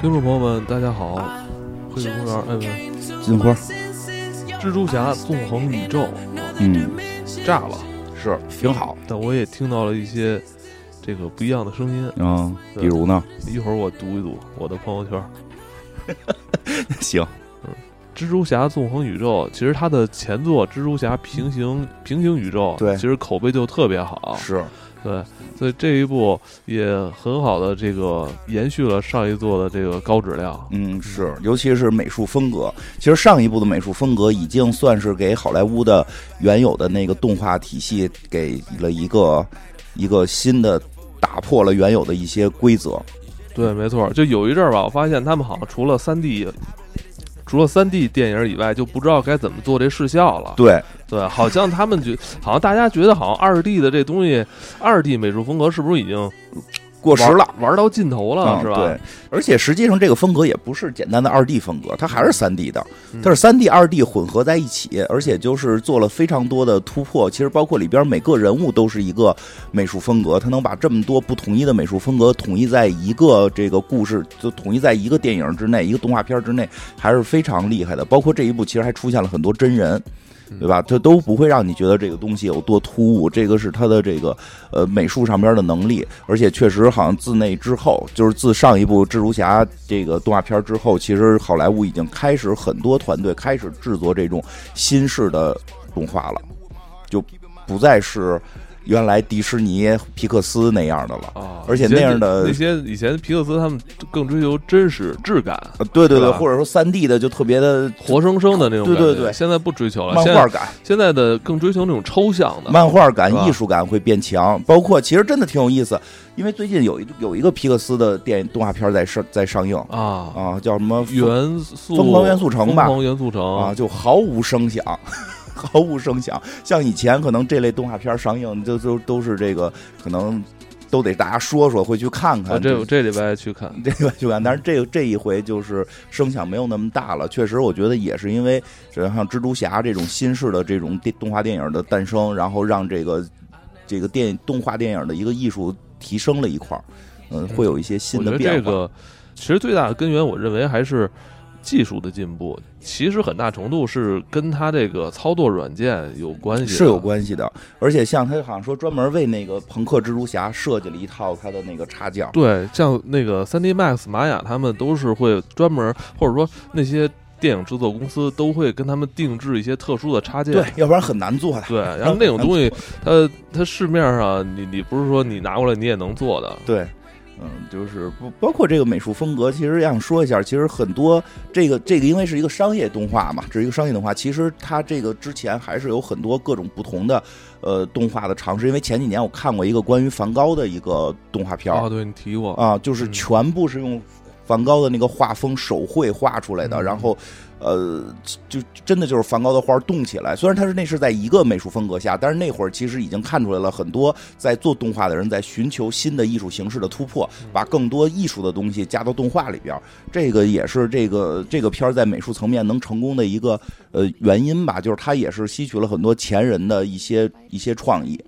听众朋友们，大家好！惠子公园，哎不，金花，蜘蛛侠纵横宇宙嗯，炸了，是挺好但我也听到了一些这个不一样的声音。啊。比如呢？一会儿我读一读我的朋友圈。行，蜘蛛侠纵横宇宙，其实它的前作《蜘蛛侠平行平行宇宙》，对其实口碑就特别好，是对，所以这一部也很好的这个延续了上一座的这个高质量。嗯是，尤其是美术风格。其实上一部的美术风格已经算是给好莱坞的原有的那个动画体系给了一个一个新的，打破了原有的一些规则。对，没错，就有一阵儿吧，我发现他们好像除了三 D，除了三 D 电影以外，就不知道该怎么做这视效了。对，对，好像他们觉，好像大家觉得好像二 D 的这东西，二 D 美术风格是不是已经玩过时了。玩到尽头了，嗯是吧？对，而且实际上这个风格也不是简单的二 D 风格，它还是三 D 的，嗯它是三 D、二 D 混合在一起，而且就是做了非常多的突破。其实包括里边每个人物都是一个美术风格，它能把这么多不统一的美术风格统一在一个这个故事，就统一在一个电影之内，一个动画片之内，还是非常厉害的。包括这一部其实还出现了很多真人。对吧？它都不会让你觉得这个东西有多突兀，这个是它的这个呃美术上边的能力，而且确实好像自那之后，就是自上一部蜘蛛侠这个动画片之后，其实好莱坞已经开始很多团队开始制作这种新式的动画了，就不再是原来迪士尼、皮克斯那样的了。啊，而且那样的那些以前皮克斯他们更追求真实质感，呃对对对，或者说三 D 的就特别的活生生的那种。对对对。现在不追求了，漫画感。现在的更追求那种抽象的。漫画感艺术感会变强，包括其实真的挺有意思，因为最近有一有一个皮克斯的电影动画片在上在上映。啊，啊，叫什么？元素疯狂元素城吧。疯狂元素城。啊，就毫无声响，毫无声响。像以前可能这类动画片上映，就就都是这个可能都得大家说说，会去看看。啊，这这礼拜去看。这礼拜去看，但是这个这一回就是声响没有那么大了。确实，我觉得也是因为像蜘蛛侠这种新式的这种电动画电影的诞生，然后让这个这个电动画电影的一个艺术提升了一块儿，嗯，会有一些新的变化。这个其实最大的根源，我认为还是技术的进步。其实很大程度是跟它这个操作软件有关系，是有关系的，而且像他好像说专门为那个朋克蜘蛛侠设计了一套它的那个插件，对，像那个三 D Max、玛雅他们都是会专门，或者说那些电影制作公司都会跟他们定制一些特殊的插件。对，要不然很难做的。对，然后那种东西，它它市面上你你不是说你拿过来你也能做的，对，嗯，就是不包括这个美术风格，其实想说一下，其实很多这个这个因为是一个商业动画嘛，这是一个商业动画，其实它这个之前还是有很多各种不同的呃动画的尝试。因为前几年我看过一个关于梵高的一个动画片儿啊，对你提过，啊，就是嗯全部是用梵高的那个画风手绘画出来的，嗯然后。呃，就真的就是梵高的画动起来。虽然他是那是在一个美术风格下，但是那会儿其实已经看出来了很多在做动画的人在寻求新的艺术形式的突破，把更多艺术的东西加到动画里边。这个也是这个这个片儿在美术层面能成功的一个呃原因吧，就是它也是吸取了很多前人的一些一些创意。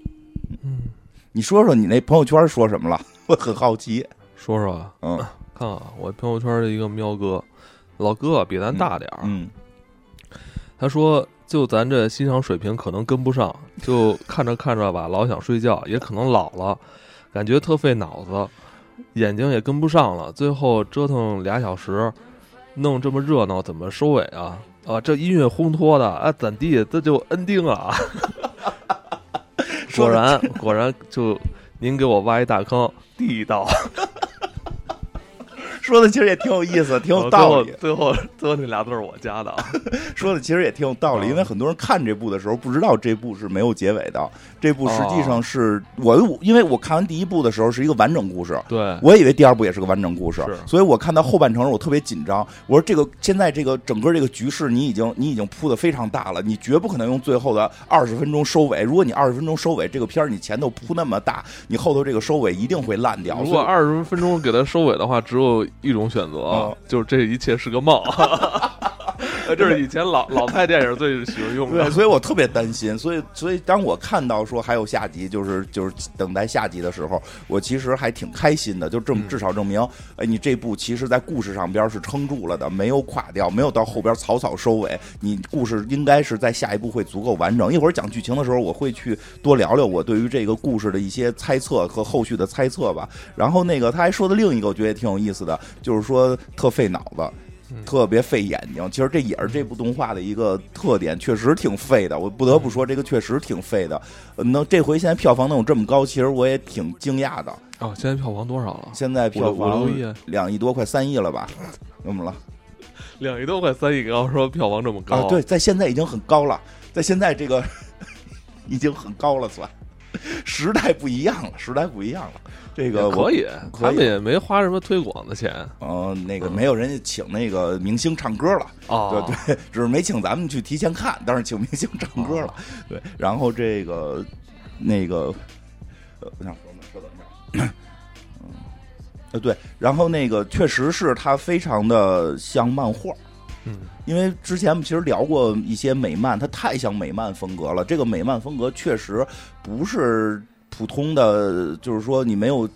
嗯，你说说你那朋友圈说什么了？我很好奇。说说吧，嗯看啊我朋友圈的一个喵哥，老哥比咱大点儿，嗯他说：“就咱这欣赏水平可能跟不上，就看着看着吧，老想睡觉，也可能老了，感觉特费脑子，眼睛也跟不上了。最后折腾俩小时，弄这么热闹，怎么收尾啊？啊，这音乐烘托的啊，怎地这就恩定了啊！说果然果然就您给我挖一大坑，地道。” 说的其实也挺有意思，挺有道理。最后最后那俩字儿我加的啊。说的其实也挺有道理，啊因为很多人看这部的时候不知道这部是没有结尾的。这部实际哦上是我，因为我看完第一部的时候是一个完整故事，对，我以为第二部也是个完整故事，所以我看到后半程时我特别紧张。我说这个现在这个整个这个局势你已经你已经铺的非常大了，你绝不可能用最后的二十分钟收尾。如果你二十分钟收尾，这个片儿你前头铺那么大，你后头这个收尾一定会烂掉。如果二十分钟给它收尾的话，只有一种选择，哦就是这一切是个梦。这是以前老老派电影最喜欢用的。对，所以我特别担心。所以，所以当我看到说还有下集，就是就是等待下集的时候，我其实还挺开心的。就这么至少证明，哎，你这部其实在故事上边是撑住了的，没有垮掉，没有到后边草草收尾。你故事应该是在下一步会足够完整。一会儿讲剧情的时候，我会去多聊聊我对于这个故事的一些猜测和后续的猜测吧。然后那个他还说的另一个，我觉得也挺有意思的，就是说特费脑子。特别费眼睛，其实这也是这部动画的一个特点，确实挺费的。我不得不说，这个确实挺费的。能这回现在票房能有这么高，其实我也挺惊讶的。哦，现在票房多少了？现在票房两亿多，快三亿了吧？怎么了？两亿多，快三亿高，说票房这么高？对，在现在已经很高了，在现在这个 已经很高了，算时代不一样了，时代不一样了。这个可以，他们也没花什么推广的钱。嗯，那个没有人家请那个明星唱歌了。哦，对对，只是没请咱们去提前看，但是请明星唱歌了。对，然后这个那个，呃，我想说嘛，稍等一下。嗯，呃，对，然后那个确实是它非常的像漫画。嗯，因为之前其实聊过一些美漫，它太像美漫风格了。这个美漫风格确实不是。普通的就是说，你没有，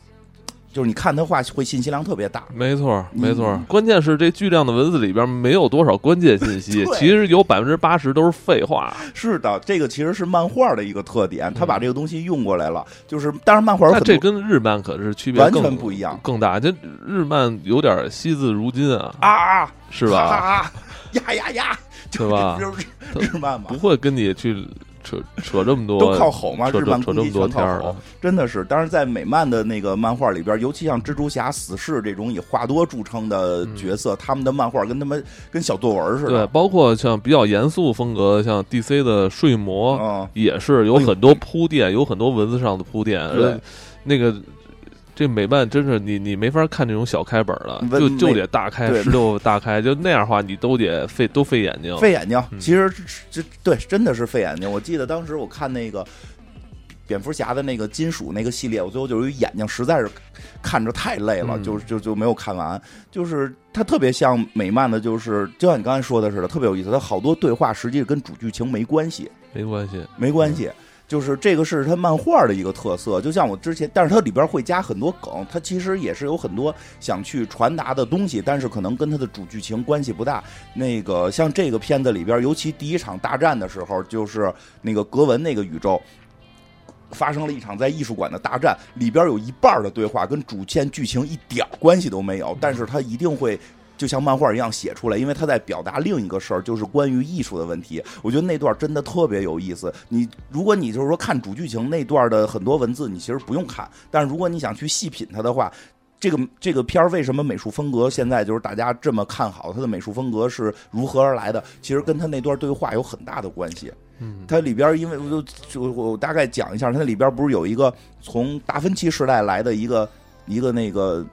就是你看他画会信息量特别大。没错，没错。关键是这巨量的文字里边没有多少关键信息，其实有百分之八十都是废话。是的，这个其实是漫画的一个特点，他把这个东西用过来了。就是，当然漫画这跟日漫可是区别完全不一样，更大。这日漫有点惜字如金啊啊，是吧？啊呀呀呀，对吧？日漫嘛，不会跟你去。扯扯这么多，都靠吼吗？日漫扯这么多天儿，真的是。当然，在美漫的那个漫画里边，尤其像蜘蛛侠、死侍这种以话多著称的角色，他们的漫画跟他们跟小作文似的。对，包括像比较严肃风格，像 DC 的睡魔，也是有很多铺垫，有很多文字上的铺垫。对，那个。这美漫真是你你没法看这种小开本了，就就得大开十六大开，就那样的话你都得费都费眼睛，费眼睛。其实这对真的是费眼睛。我记得当时我看那个蝙蝠侠的那个金属那个系列，我最后就是眼睛实在是看着太累了，就就就没有看完。就是它特别像美漫的，就是就像你刚才说的似的，特别有意思。它好多对话实际跟主剧情没关系，没关系，没关系。就是这个是它漫画的一个特色，就像我之前，但是它里边会加很多梗，它其实也是有很多想去传达的东西，但是可能跟它的主剧情关系不大。那个像这个片子里边，尤其第一场大战的时候，就是那个格文那个宇宙发生了一场在艺术馆的大战，里边有一半的对话跟主线剧情一点关系都没有，但是它一定会。就像漫画一样写出来，因为他在表达另一个事儿，就是关于艺术的问题。我觉得那段真的特别有意思。你如果你就是说看主剧情那段的很多文字，你其实不用看。但是如果你想去细品它的话，这个这个片儿为什么美术风格现在就是大家这么看好？它的美术风格是如何而来的？其实跟他那段对话有很大的关系。嗯，它里边因为我就就我大概讲一下，它里边不是有一个从达芬奇时代来的一个一个那个。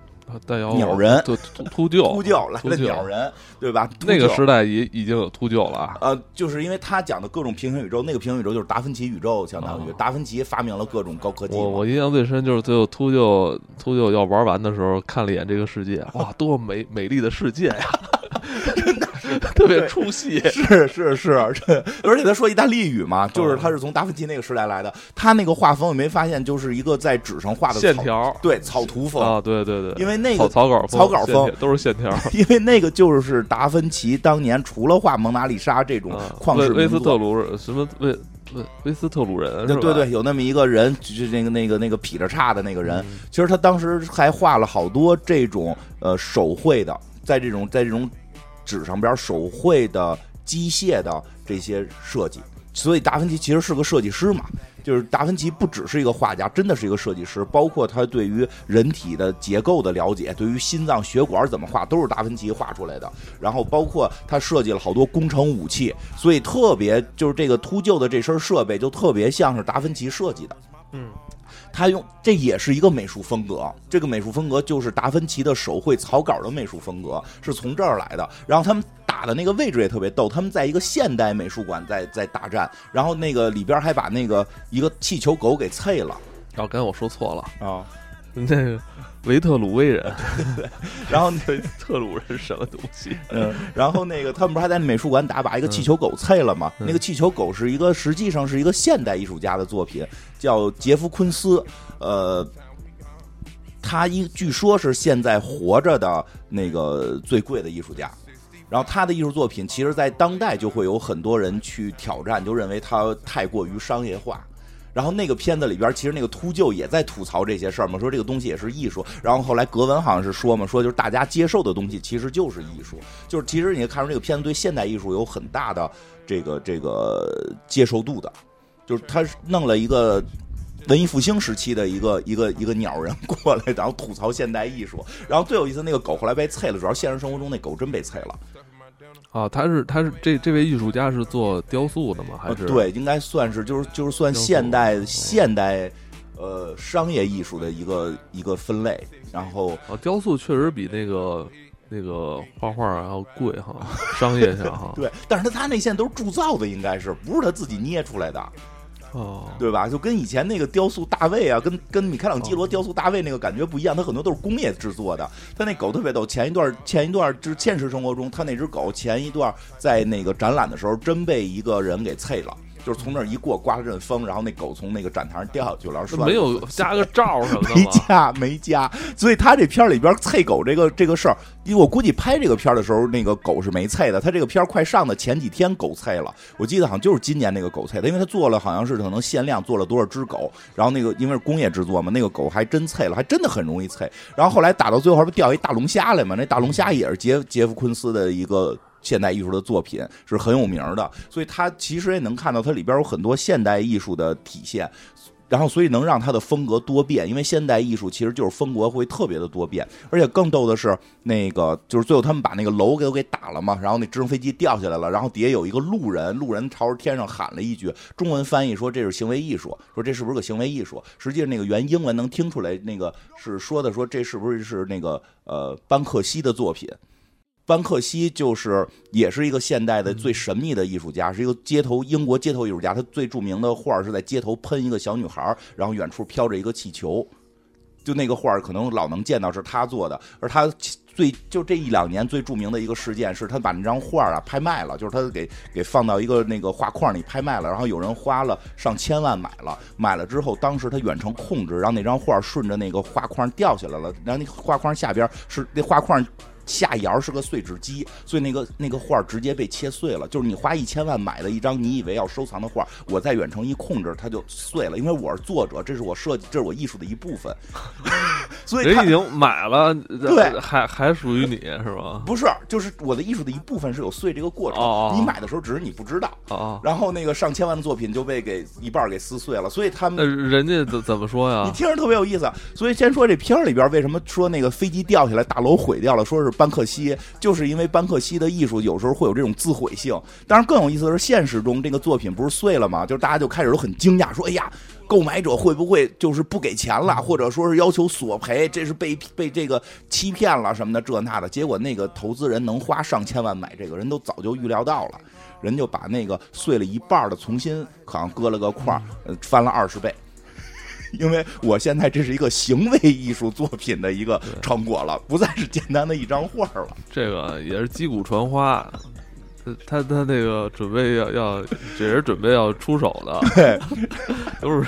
鸟人，秃秃鹫，秃鹫来了，鸟人，对吧？那个时代已已经有秃鹫了。呃，就是因为他讲的各种平行宇宙，那个平行宇宙就是达芬奇宇宙，相当于达芬奇发明了各种高科技。我我印象最深就是最后秃鹫秃鹫要玩完的时候，看了一眼这个世界，哇，多么美美丽的世界呀！特别出戏，是是是，而且他说意大利语嘛，就是他是从达芬奇那个时代来的，他那个画风，你没发现就是一个在纸上画的线条，对草图风啊，对对对，因为那个草稿草稿风都是线条，因为那个就是达芬奇当年除了画蒙娜丽莎这种旷世威斯特鲁什么威威威斯特鲁人，对对，有那么一个人，就是那个那个那个劈着叉的那个人，其实他当时还画了好多这种呃手绘的，在这种在这种。纸上边手绘的机械的这些设计，所以达芬奇其实是个设计师嘛。就是达芬奇不只是一个画家，真的是一个设计师。包括他对于人体的结构的了解，对于心脏血管怎么画，都是达芬奇画出来的。然后包括他设计了好多工程武器，所以特别就是这个秃鹫的这身设备就特别像是达芬奇设计的。嗯。他用这也是一个美术风格，这个美术风格就是达芬奇的手绘草稿的美术风格，是从这儿来的。然后他们打的那个位置也特别逗，他们在一个现代美术馆在在大战，然后那个里边还把那个一个气球狗给碎了。哦，刚才我说错了啊，那个维特鲁威人，然后维特鲁人是什么东西？嗯，然后那个他们不是还在美术馆打把一个气球狗碎了吗？嗯那个气球狗是一个实际上是一个现代艺术家的作品，叫杰夫昆斯，呃。他一据说是现在活着的那个最贵的艺术家，然后他的艺术作品，其实在当代就会有很多人去挑战，就认为他太过于商业化。然后那个片子里边，其实那个秃鹫也在吐槽这些事儿嘛，说这个东西也是艺术。然后后来格文好像是说嘛，说就是大家接受的东西其实就是艺术，就是其实你看出这个片子对现代艺术有很大的这个这个接受度的，就是他弄了一个。文艺复兴时期的一个一个一个鸟人过来，然后吐槽现代艺术。然后最有意思，那个狗后来被啐了，主要现实生活中那狗真被啐了。啊，他是他是这这位艺术家是做雕塑的吗？还是呃对，应该算是就是就是算现代现代呃商业艺术的一个一个分类。然后啊，雕塑确实比那个那个画画要贵哈，商业性哈。对，但是他他那现在都是铸造的，应该是不是他自己捏出来的，哦，对吧？就跟以前那个雕塑大卫啊，跟跟米开朗基罗雕塑大卫那个感觉不一样，它很多都是工业制作的。他那狗特别逗，前一段前一段就是现实生活中，他那只狗前一段在那个展览的时候，真被一个人给啐了。就是从那儿一过，刮了阵风，然后那狗从那个展台上掉下去了，然后摔没有加个罩什么的没？加没加，所以他这片儿里边啐狗这个这个事儿，因为我估计拍这个片儿的时候，那个狗是没啐的。他这个片儿快上的前几天狗啐了，我记得好像就是今年那个狗啐的，因为他做了好像是可能限量做了多少只狗，然后那个因为是工业制作嘛，那个狗还真啐了，还真的很容易啐。然后后来打到最后，不掉一大龙虾来嘛？那大龙虾也是杰杰夫昆斯的一个。现代艺术的作品是很有名的，所以它其实也能看到它里边有很多现代艺术的体现。然后，所以能让它的风格多变，因为现代艺术其实就是风格会特别的多变，而且更逗的是，那个就是最后他们把那个楼给都给打了嘛，然后那直升飞机掉下来了，然后底下有一个路人，路人朝着天上喊了一句，中文翻译说这是行为艺术，说这是不是个行为艺术？实际上那个原英文能听出来，那个是说的说这是不是是那个呃班克西的作品？班克西就是也是一个现代的最神秘的艺术家，是一个街头英国街头艺术家。他最著名的画是在街头喷一个小女孩，然后远处飘着一个气球。就那个画可能老能见到是他做的，而他最就这一两年最著名的一个事件是他把那张画啊拍卖了，就是他给给放到一个那个画框里拍卖了，然后有人花了上千万买了，买了之后当时他远程控制，让那张画顺着那个画框掉下来了，然后那画框下边是那画框。下沿是个碎纸机，所以那个那个画直接被切碎了。就是你花一千万买的一张你以为要收藏的画，我在远程一控制，它就碎了。因为我是作者，这是我设计，这是我艺术的一部分。所以人已经买了，对，还还属于你是吧？不是，就是我的艺术的一部分是有碎这个过程。哦、你买的时候只是你不知道。哦、然后那个上千万的作品就被给一半给撕碎了，所以他们那人家怎怎么说呀？你听着特别有意思。所以先说这片儿里边为什么说那个飞机掉下来，大楼毁掉了，说是班克西。就是因为班克西的艺术有时候会有这种自毁性，当然更有意思的是，现实中这个作品不是碎了吗？就是大家就开始都很惊讶，说：“哎呀，购买者会不会就是不给钱了，或者说是要求索赔？这是被被这个欺骗了什么的这那的。”结果那个投资人能花上千万买这个人都早就预料到了，人就把那个碎了一半的重新好像割了个框，呃，翻了二十倍。因为我现在这是一个行为艺术作品的一个成果了，不再是简单的一张画了。这个也是击鼓传花，他他那个准备要要，这人准备要出手的，对，都是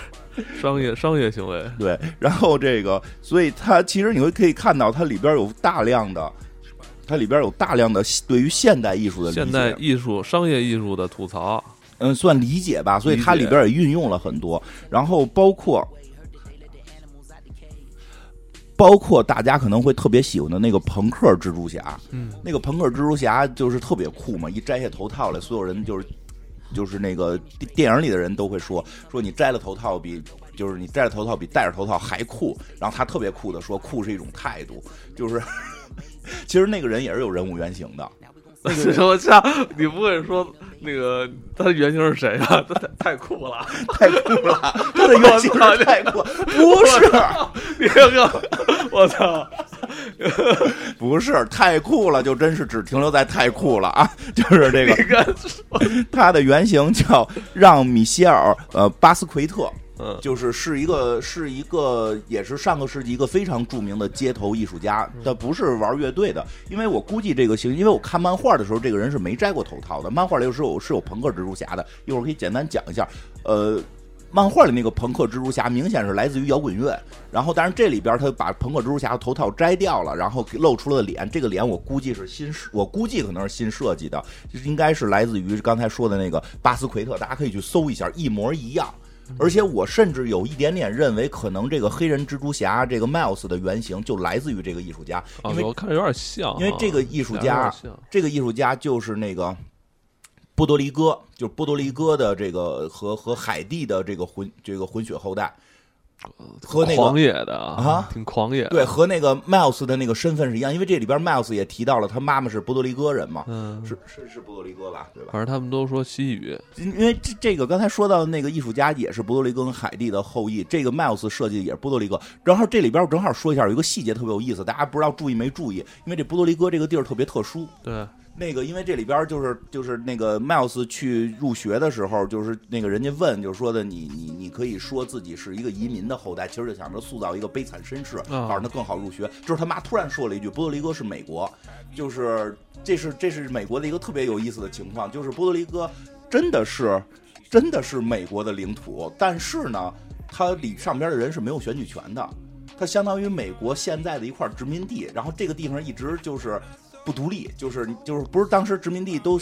商业商业行为。对，然后这个，所以它其实你会可以看到，它里边有大量的，它里边有大量的对于现代艺术的现代艺术、商业艺术的吐槽，嗯，算理解吧。所以它里边也运用了很多，然后包括。包括大家可能会特别喜欢的那个朋克蜘蛛侠，嗯，那个朋克蜘蛛侠就是特别酷嘛，一摘下头套来，所有人就是就是那个电影里的人都会说说你摘了头套比就是你摘了头套比戴着头套还酷，然后他特别酷的说酷是一种态度，就是 其实那个人也是有人物原型的。那个我操！你不会说那个他的原型是谁啊？他太太酷了，太酷了！他的原型太酷，不是你这个，我操！不是太酷了，就真是只停留在太酷了啊！就是这个，他的原型叫让米歇尔呃巴斯奎特，嗯，就是是一个是一个也是上个世纪一个非常著名的街头艺术家，他不是玩乐队的，因为我估计这个行，因为我看漫画的时候，这个人是没摘过头套的。漫画里是有是有朋克蜘蛛侠的，一会儿可以简单讲一下。呃，漫画里那个朋克蜘蛛侠明显是来自于摇滚乐，然后但是这里边他把朋克蜘蛛侠的头套摘掉了，然后露出了脸，这个脸我估计是新，我估计可能是新设计的，就是应该是来自于刚才说的那个巴斯奎特，大家可以去搜一下，一模一样。而且我甚至有一点点认为，可能这个黑人蜘蛛侠这个 Miles 的原型就来自于这个艺术家，因为我看着有点像，因为这个艺术家，这个艺术家就是那个波多黎各，就是波多黎各的这个和和海地的这个混这个混血后代。和那个狂野的啊，挺狂野。对，和那个 Miles 的那个身份是一样，因为这里边 Miles 也提到了他妈妈是波多黎各人嘛，嗯，是是是波多黎各吧，对吧？反正他们都说西语，因为这这个刚才说到的那个艺术家也是波多黎各跟海地的后裔，这个 Miles 设计也是波多黎各。然后这里边我正好说一下，有一个细节特别有意思，大家不知道注意没注意？因为这波多黎各这个地儿特别特殊，对。那个，因为这里边就是就是那个 Miles 去入学的时候，就是那个人家问，就是说的你你你可以说自己是一个移民的后代，其实就想着塑造一个悲惨身世，好让他更好入学。就是他妈突然说了一句：“波多黎各是美国。”就是这是这是美国的一个特别有意思的情况，就是波多黎各真的是真的是美国的领土，但是呢，它里上边的人是没有选举权的，它相当于美国现在的一块殖民地，然后这个地方一直就是。不独立，就是就是不是当时殖民地都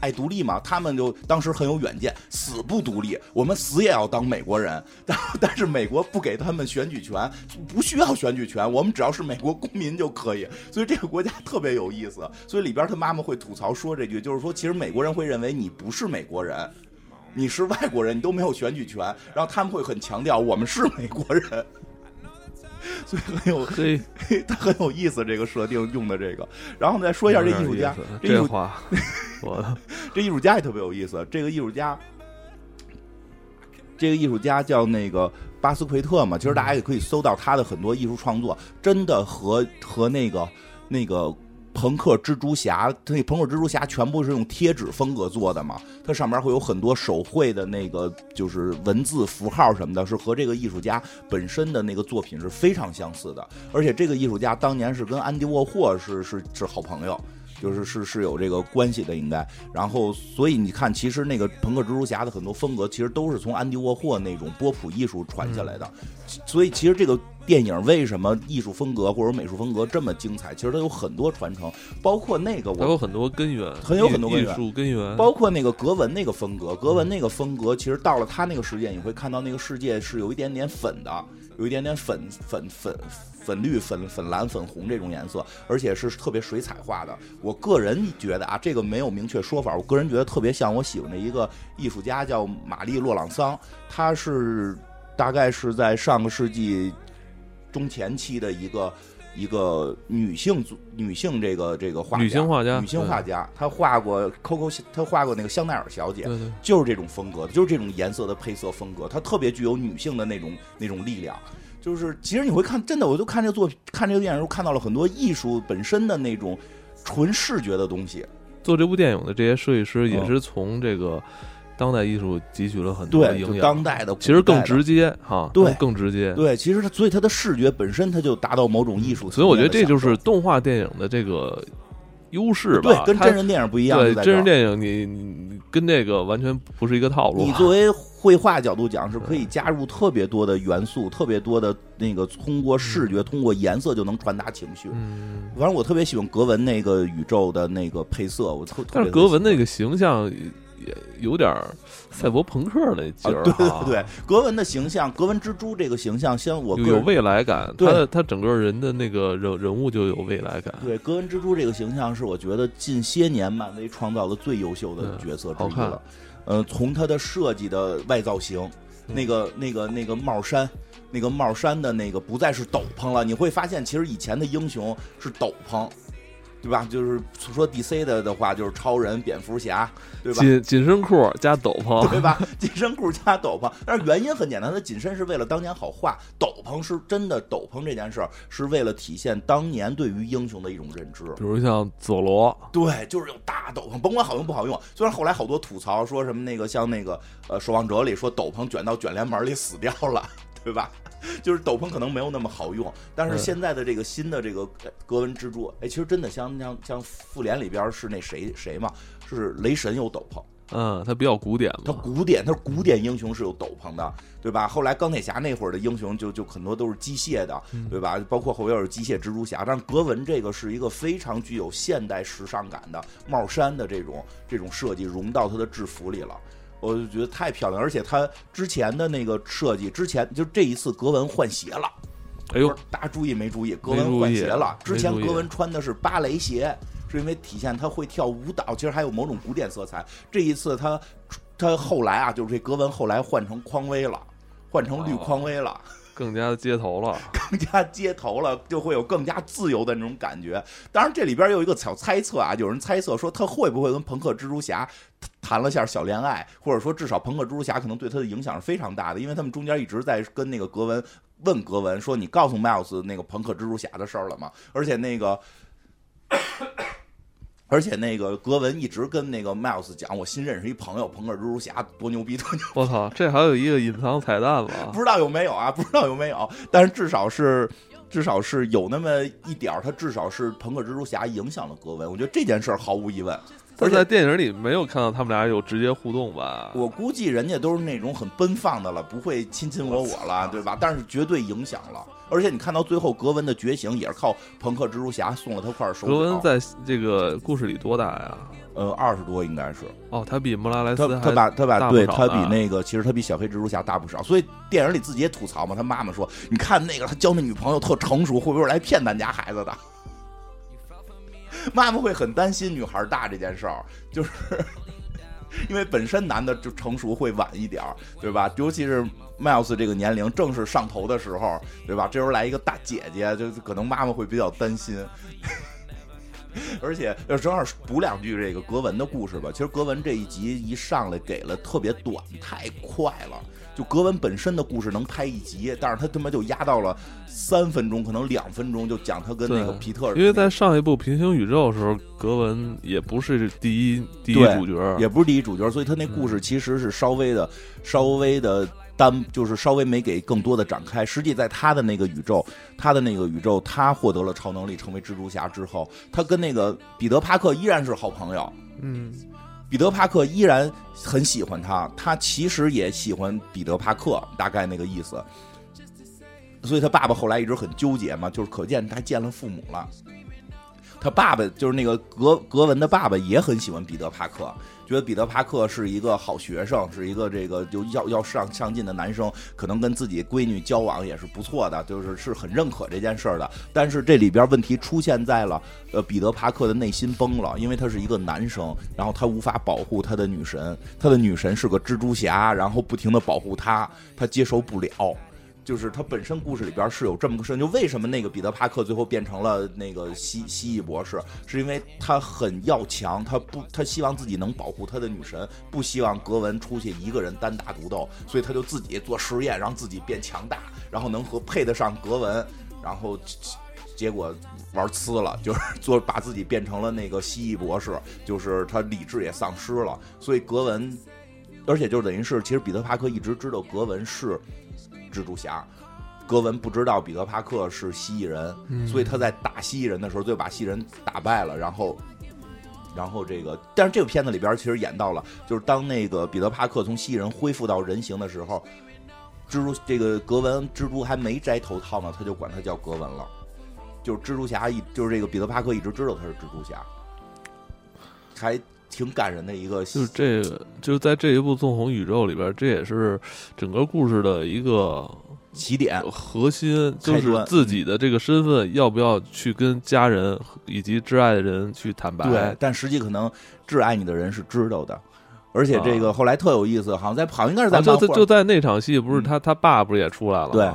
爱独立嘛？他们就当时很有远见，死不独立，我们死也要当美国人。但但是美国不给他们选举权，不需要选举权，我们只要是美国公民就可以。所以这个国家特别有意思。所以里边他妈妈会吐槽说这句，就是说其实美国人会认为你不是美国人，你是外国人，你都没有选举权。然后他们会很强调我们是美国人。所以很有嘿，他很有意思，这个设定用的这个。然后我们再说一下这艺术家，这话，我这艺术家也特别有意思。这个艺术家，这个艺术家叫那个巴斯奎特嘛。其实大家也可以搜到他的很多艺术创作，真的和和那个那个。朋克蜘蛛侠，它那朋克蜘蛛侠全部是用贴纸风格做的嘛？它上面会有很多手绘的那个，就是文字符号什么的，是和这个艺术家本身的那个作品是非常相似的。而且这个艺术家当年是跟安迪沃霍是是是好朋友。就是是是有这个关系的，应该。然后，所以你看，其实那个朋克蜘蛛侠的很多风格，其实都是从安迪沃霍那种波普艺术传下来的。所以，其实这个电影为什么艺术风格或者美术风格这么精彩？其实它有很多传承，包括那个，我有很多根源，很有很多艺术根源。包括那个格纹那个风格，格纹那个风格，其实到了他那个世界，你会看到那个世界是有一点点粉的，有一点点粉粉粉。粉绿、粉粉蓝、粉红这种颜色，而且是特别水彩画的。我个人觉得啊，这个没有明确说法。我个人觉得特别像我喜欢的一个艺术家，叫玛丽·洛朗桑。他是大概是在上个世纪中前期的一个一个女性女性这个这个画女性画家，女性画家。她画过 Coco，她画过那个香奈儿小姐，就是这种风格的，就是这种颜色的配色风格。她特别具有女性的那种那种力量。就是，其实你会看，真的，我就看这个作品，看这个电影时候，看到了很多艺术本身的那种纯视觉的东西。做这部电影的这些设计师也是从这个当代艺术汲取了很多营养。当代的，其实更直接哈，对，更直接。对，其实它，所以它的视觉本身它就达到某种艺术。所以我觉得这就是动画电影的这个。优势吧，对，跟真人电影不一样。对，真人电影你你跟那个完全不是一个套路。你作为绘画角度讲，是可以加入特别多的元素，特别多的那个通过视觉、通过颜色就能传达情绪。嗯，反正我特别喜欢格文那个宇宙的那个配色，我特但是格文那个形象。也有点赛博朋克那劲儿，对对对，格文的形象，格文蜘蛛这个形象，像我有未来感，他他整个人的那个人人物就有未来感。对，格文蜘蛛这个形象是我觉得近些年漫威创造的最优秀的角色之一了。呃，从他的设计的外造型，那个那个那个帽衫，那个帽衫的那个不再是斗篷了，你会发现其实以前的英雄是斗篷。对吧？就是说 DC 的的话，就是超人、蝙蝠侠，对吧？紧紧身裤加斗篷，对吧？紧身裤加斗篷，但是原因很简单，它紧身是为了当年好画，斗篷是真的，斗篷这件事儿是为了体现当年对于英雄的一种认知。比如像佐罗，对，就是有大斗篷，甭管好用不好用。虽然后来好多吐槽说什么那个像那个呃《守望者》里说斗篷卷到卷帘门里死掉了，对吧？就是斗篷可能没有那么好用，但是现在的这个新的这个格纹蜘蛛，哎，其实真的像像像复联里边是那谁谁嘛，是雷神有斗篷，嗯，他比较古典，他古典，他古典英雄是有斗篷的，对吧？后来钢铁侠那会儿的英雄就就很多都是机械的，对吧？包括后边有机械蜘蛛侠，但是格纹这个是一个非常具有现代时尚感的帽衫的这种这种设计融到他的制服里了。我就觉得太漂亮，而且他之前的那个设计，之前就这一次格纹换鞋了。哎呦，大家注意没注意？格纹换鞋了。之前格纹穿的是芭蕾鞋，是因为体现他会跳舞蹈，其实还有某种古典色彩。这一次他他后来啊，就是这格纹后来换成匡威了，换成绿匡威了。更加街头了，更加街头了，就会有更加自由的那种感觉。当然，这里边有一个小猜测啊，有人猜测说他会不会跟朋克蜘蛛侠谈了下小恋爱，或者说至少朋克蜘蛛侠可能对他的影响是非常大的，因为他们中间一直在跟那个格文问格文说：“你告诉 Miles 那个朋克蜘蛛侠的事儿了吗？”而且那个。而且那个格文一直跟那个 Miles 讲，我新认识一朋友，朋克蜘蛛侠多牛逼，多牛！我操，这还有一个隐藏彩蛋吧，不知道有没有啊？不知道有没有？但是至少是，至少是有那么一点儿，他至少是朋克蜘蛛侠影响了格文。我觉得这件事儿毫无疑问。而在电影里没有看到他们俩有直接互动吧？我估计人家都是那种很奔放的了，不会亲亲我我了，对吧？但是绝对影响了。而且你看到最后，格温的觉醒也是靠朋克蜘蛛侠送了他块手。格温在这个故事里多大呀？呃，二十多应该是。哦，他比莫拉莱斯他他把他把对他比那个其实他比小黑蜘蛛侠大不少。所以电影里自己也吐槽嘛，他妈妈说：“你看那个他交那女朋友特成熟，会不会来骗咱家孩子的？”妈妈会很担心女孩大这件事儿，就是 因为本身男的就成熟会晚一点儿，对吧？尤其是。Miles 这个年龄正是上头的时候，对吧？这时候来一个大姐姐，就可能妈妈会比较担心。而且要正好补两句这个格文的故事吧。其实格文这一集一上来给了特别短，太快了。就格文本身的故事能拍一集，但是他他妈就压到了三分钟，可能两分钟就讲他跟那个皮特。因为在上一部平行宇宙的时候，格文也不是第一第一主角，也不是第一主角，所以他那故事其实是稍微的稍微的。单就是稍微没给更多的展开，实际在他的那个宇宙，他的那个宇宙，他获得了超能力，成为蜘蛛侠之后，他跟那个彼得帕克依然是好朋友。嗯，彼得帕克依然很喜欢他，他其实也喜欢彼得帕克，大概那个意思。所以他爸爸后来一直很纠结嘛，就是可见他见了父母了。他爸爸就是那个格格文的爸爸，也很喜欢彼得帕克。觉得彼得·帕克是一个好学生，是一个这个就要要上上进的男生，可能跟自己闺女交往也是不错的，就是是很认可这件事儿的。但是这里边问题出现在了，呃，彼得·帕克的内心崩了，因为他是一个男生，然后他无法保护他的女神，他的女神是个蜘蛛侠，然后不停的保护他，他接受不了。就是他本身故事里边是有这么个事，就为什么那个彼得帕克最后变成了那个蜥蜥蜴博士，是因为他很要强，他不他希望自己能保护他的女神，不希望格文出去一个人单打独斗，所以他就自己做实验，让自己变强大，然后能和配得上格文，然后结果玩呲了，就是做把自己变成了那个蜥蜴博士，就是他理智也丧失了，所以格文，而且就等于是其实彼得帕克一直知道格文是。蜘蛛侠，格文不知道彼得帕克是蜥蜴人，所以他在打蜥蜴人的时候就把蜥蜴人打败了。然后，然后这个，但是这个片子里边其实演到了，就是当那个彼得帕克从蜥蜴人恢复到人形的时候，蜘蛛这个格文蜘蛛还没摘头套呢，他就管他叫格文了。就是蜘蛛侠一就是这个彼得帕克一直知道他是蜘蛛侠，还。挺感人的一个，就是这个，就是在这一部纵横宇宙里边，这也是整个故事的一个起点核心，就是自己的这个身份要不要去跟家人以及挚爱的人去坦白。对，但实际可能挚爱你的人是知道的，而且这个后来特有意思，好像在好像应该是在就就在那场戏，不是他他爸不是也出来了对，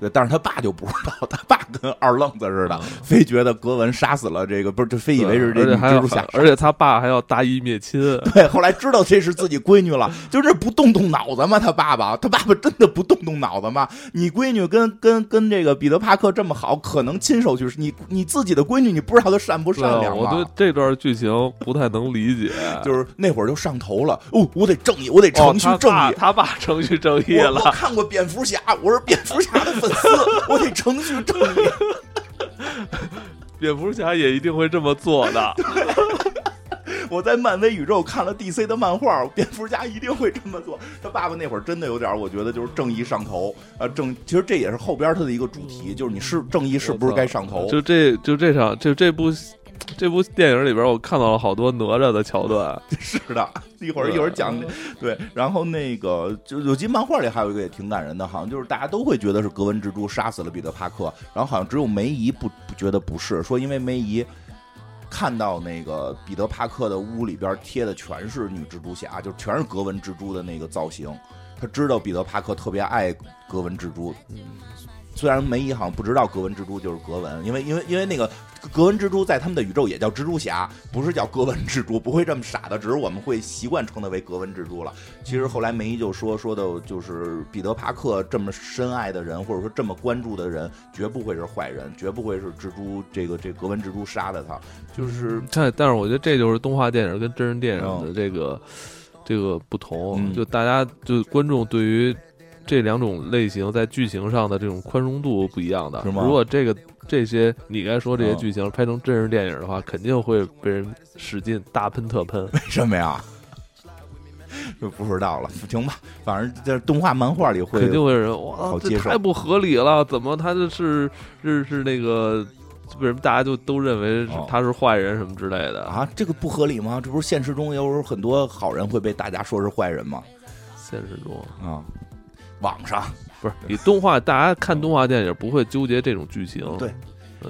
对，但是他爸就不知道，他爸跟二愣子似的，非觉得格文杀死了这个，不是，就非以为是这个蜘蛛侠，而且他爸还要大义灭亲。对，后来知道这是自己闺女了，就这不动动脑子吗？他爸爸，他爸爸真的不动动脑子吗？你闺女跟跟跟这个彼得帕克这么好，可能亲手去，你你自己的闺女，你不知道她善不善良吗？我对这段剧情不太能理解，就是那会儿就上头了，哦，我得正义，我得程序正义，他爸程序正义了。我看过蝙蝠侠，我是蝙蝠侠的粉丝，我得程序正义。蝙蝠侠也一定会这么做的。我在漫威宇宙看了 DC 的漫画，蝙蝠侠一定会这么做。他爸爸那会儿真的有点，我觉得就是正义上头啊，正其实这也是后边他的一个主题，就是你是正义是不是该上头？就这就这场就这部 这部电影里边，我看到了好多哪吒的桥段。是的，一会儿一会儿讲 对。然后那个就有集漫画里还有一个也挺感人的，好像就是大家都会觉得是格温蜘蛛杀死了彼得帕克，然后好像只有梅姨不不觉得不是，说因为梅姨。看到那个彼得帕克的屋里边贴的全是女蜘蛛侠，就全是格纹蜘蛛的那个造型。他知道彼得帕克特别爱格纹蜘蛛。虽然梅姨好像不知道格纹蜘蛛就是格纹，因为因为因为那个 格纹蜘蛛在他们的宇宙也叫蜘蛛侠，不是叫格纹蜘蛛，不会这么傻的，只是我们会习惯称它为格纹蜘蛛了。其实后来梅姨就说说的就是彼得帕克这么深爱的人，或者说这么关注的人，绝不会是坏人，绝不会是蜘蛛这个这格纹蜘蛛杀的他。就是但 但是我觉得这就是动画电影跟真人电影的这个这个不同，就大家就观众对于。这两种类型在剧情上的这种宽容度不一样的，如果这个这些你该说这些剧情拍成真人电影的话，肯定会被人使劲大喷特喷。为什么呀？就不知道了。行吧，反正在动画漫画里会肯定会有人哇，这太不合理了！怎么他就是是是那个为什么大家就都认为他是坏人什么之类的啊？这个不合理吗？这不是现实中有很多好人会被大家说是坏人吗？现实中啊。网上不是你动画，大家看动画电影不会纠结这种剧情，对，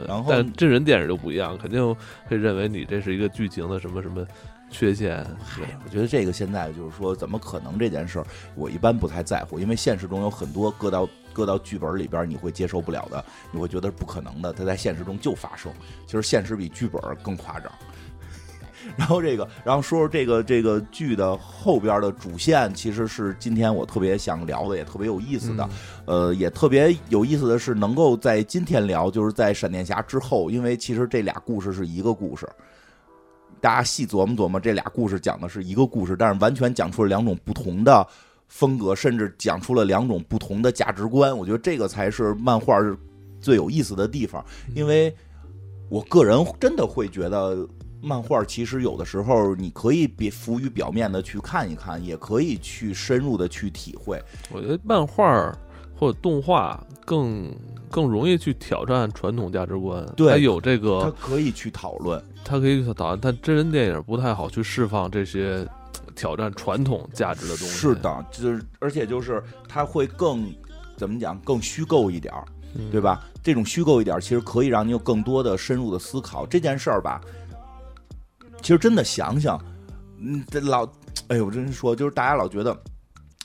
然后但真人电影就不一样，肯定会认为你这是一个剧情的什么什么缺陷。对，我觉得这个现在就是说，怎么可能这件事儿，我一般不太在乎，因为现实中有很多搁到搁到剧本里边你会接受不了的，你会觉得是不可能的，它在现实中就发生。其实现实比剧本更夸张。然后这个，然后说说这个这个剧的后边的主线，其实是今天我特别想聊的，也特别有意思的。呃，也特别有意思的是，能够在今天聊，就是在闪电侠之后，因为其实这俩故事是一个故事。大家细琢磨琢磨，这俩故事讲的是一个故事，但是完全讲出了两种不同的风格，甚至讲出了两种不同的价值观。我觉得这个才是漫画最有意思的地方，因为我个人真的会觉得。漫画其实有的时候你可以别浮于表面的去看一看，也可以去深入的去体会。我觉得漫画或者动画更更容易去挑战传统价值观，对，有这个，它可以去讨论，它可以去讨论。但真人电影不太好去释放这些挑战传统价值的东西。是的，就是而且就是它会更怎么讲，更虚构一点儿，对吧？这种虚构一点，其实可以让你有更多的深入的思考这件事儿吧。其实真的想想，嗯，这老，哎呦，我真说，就是大家老觉得，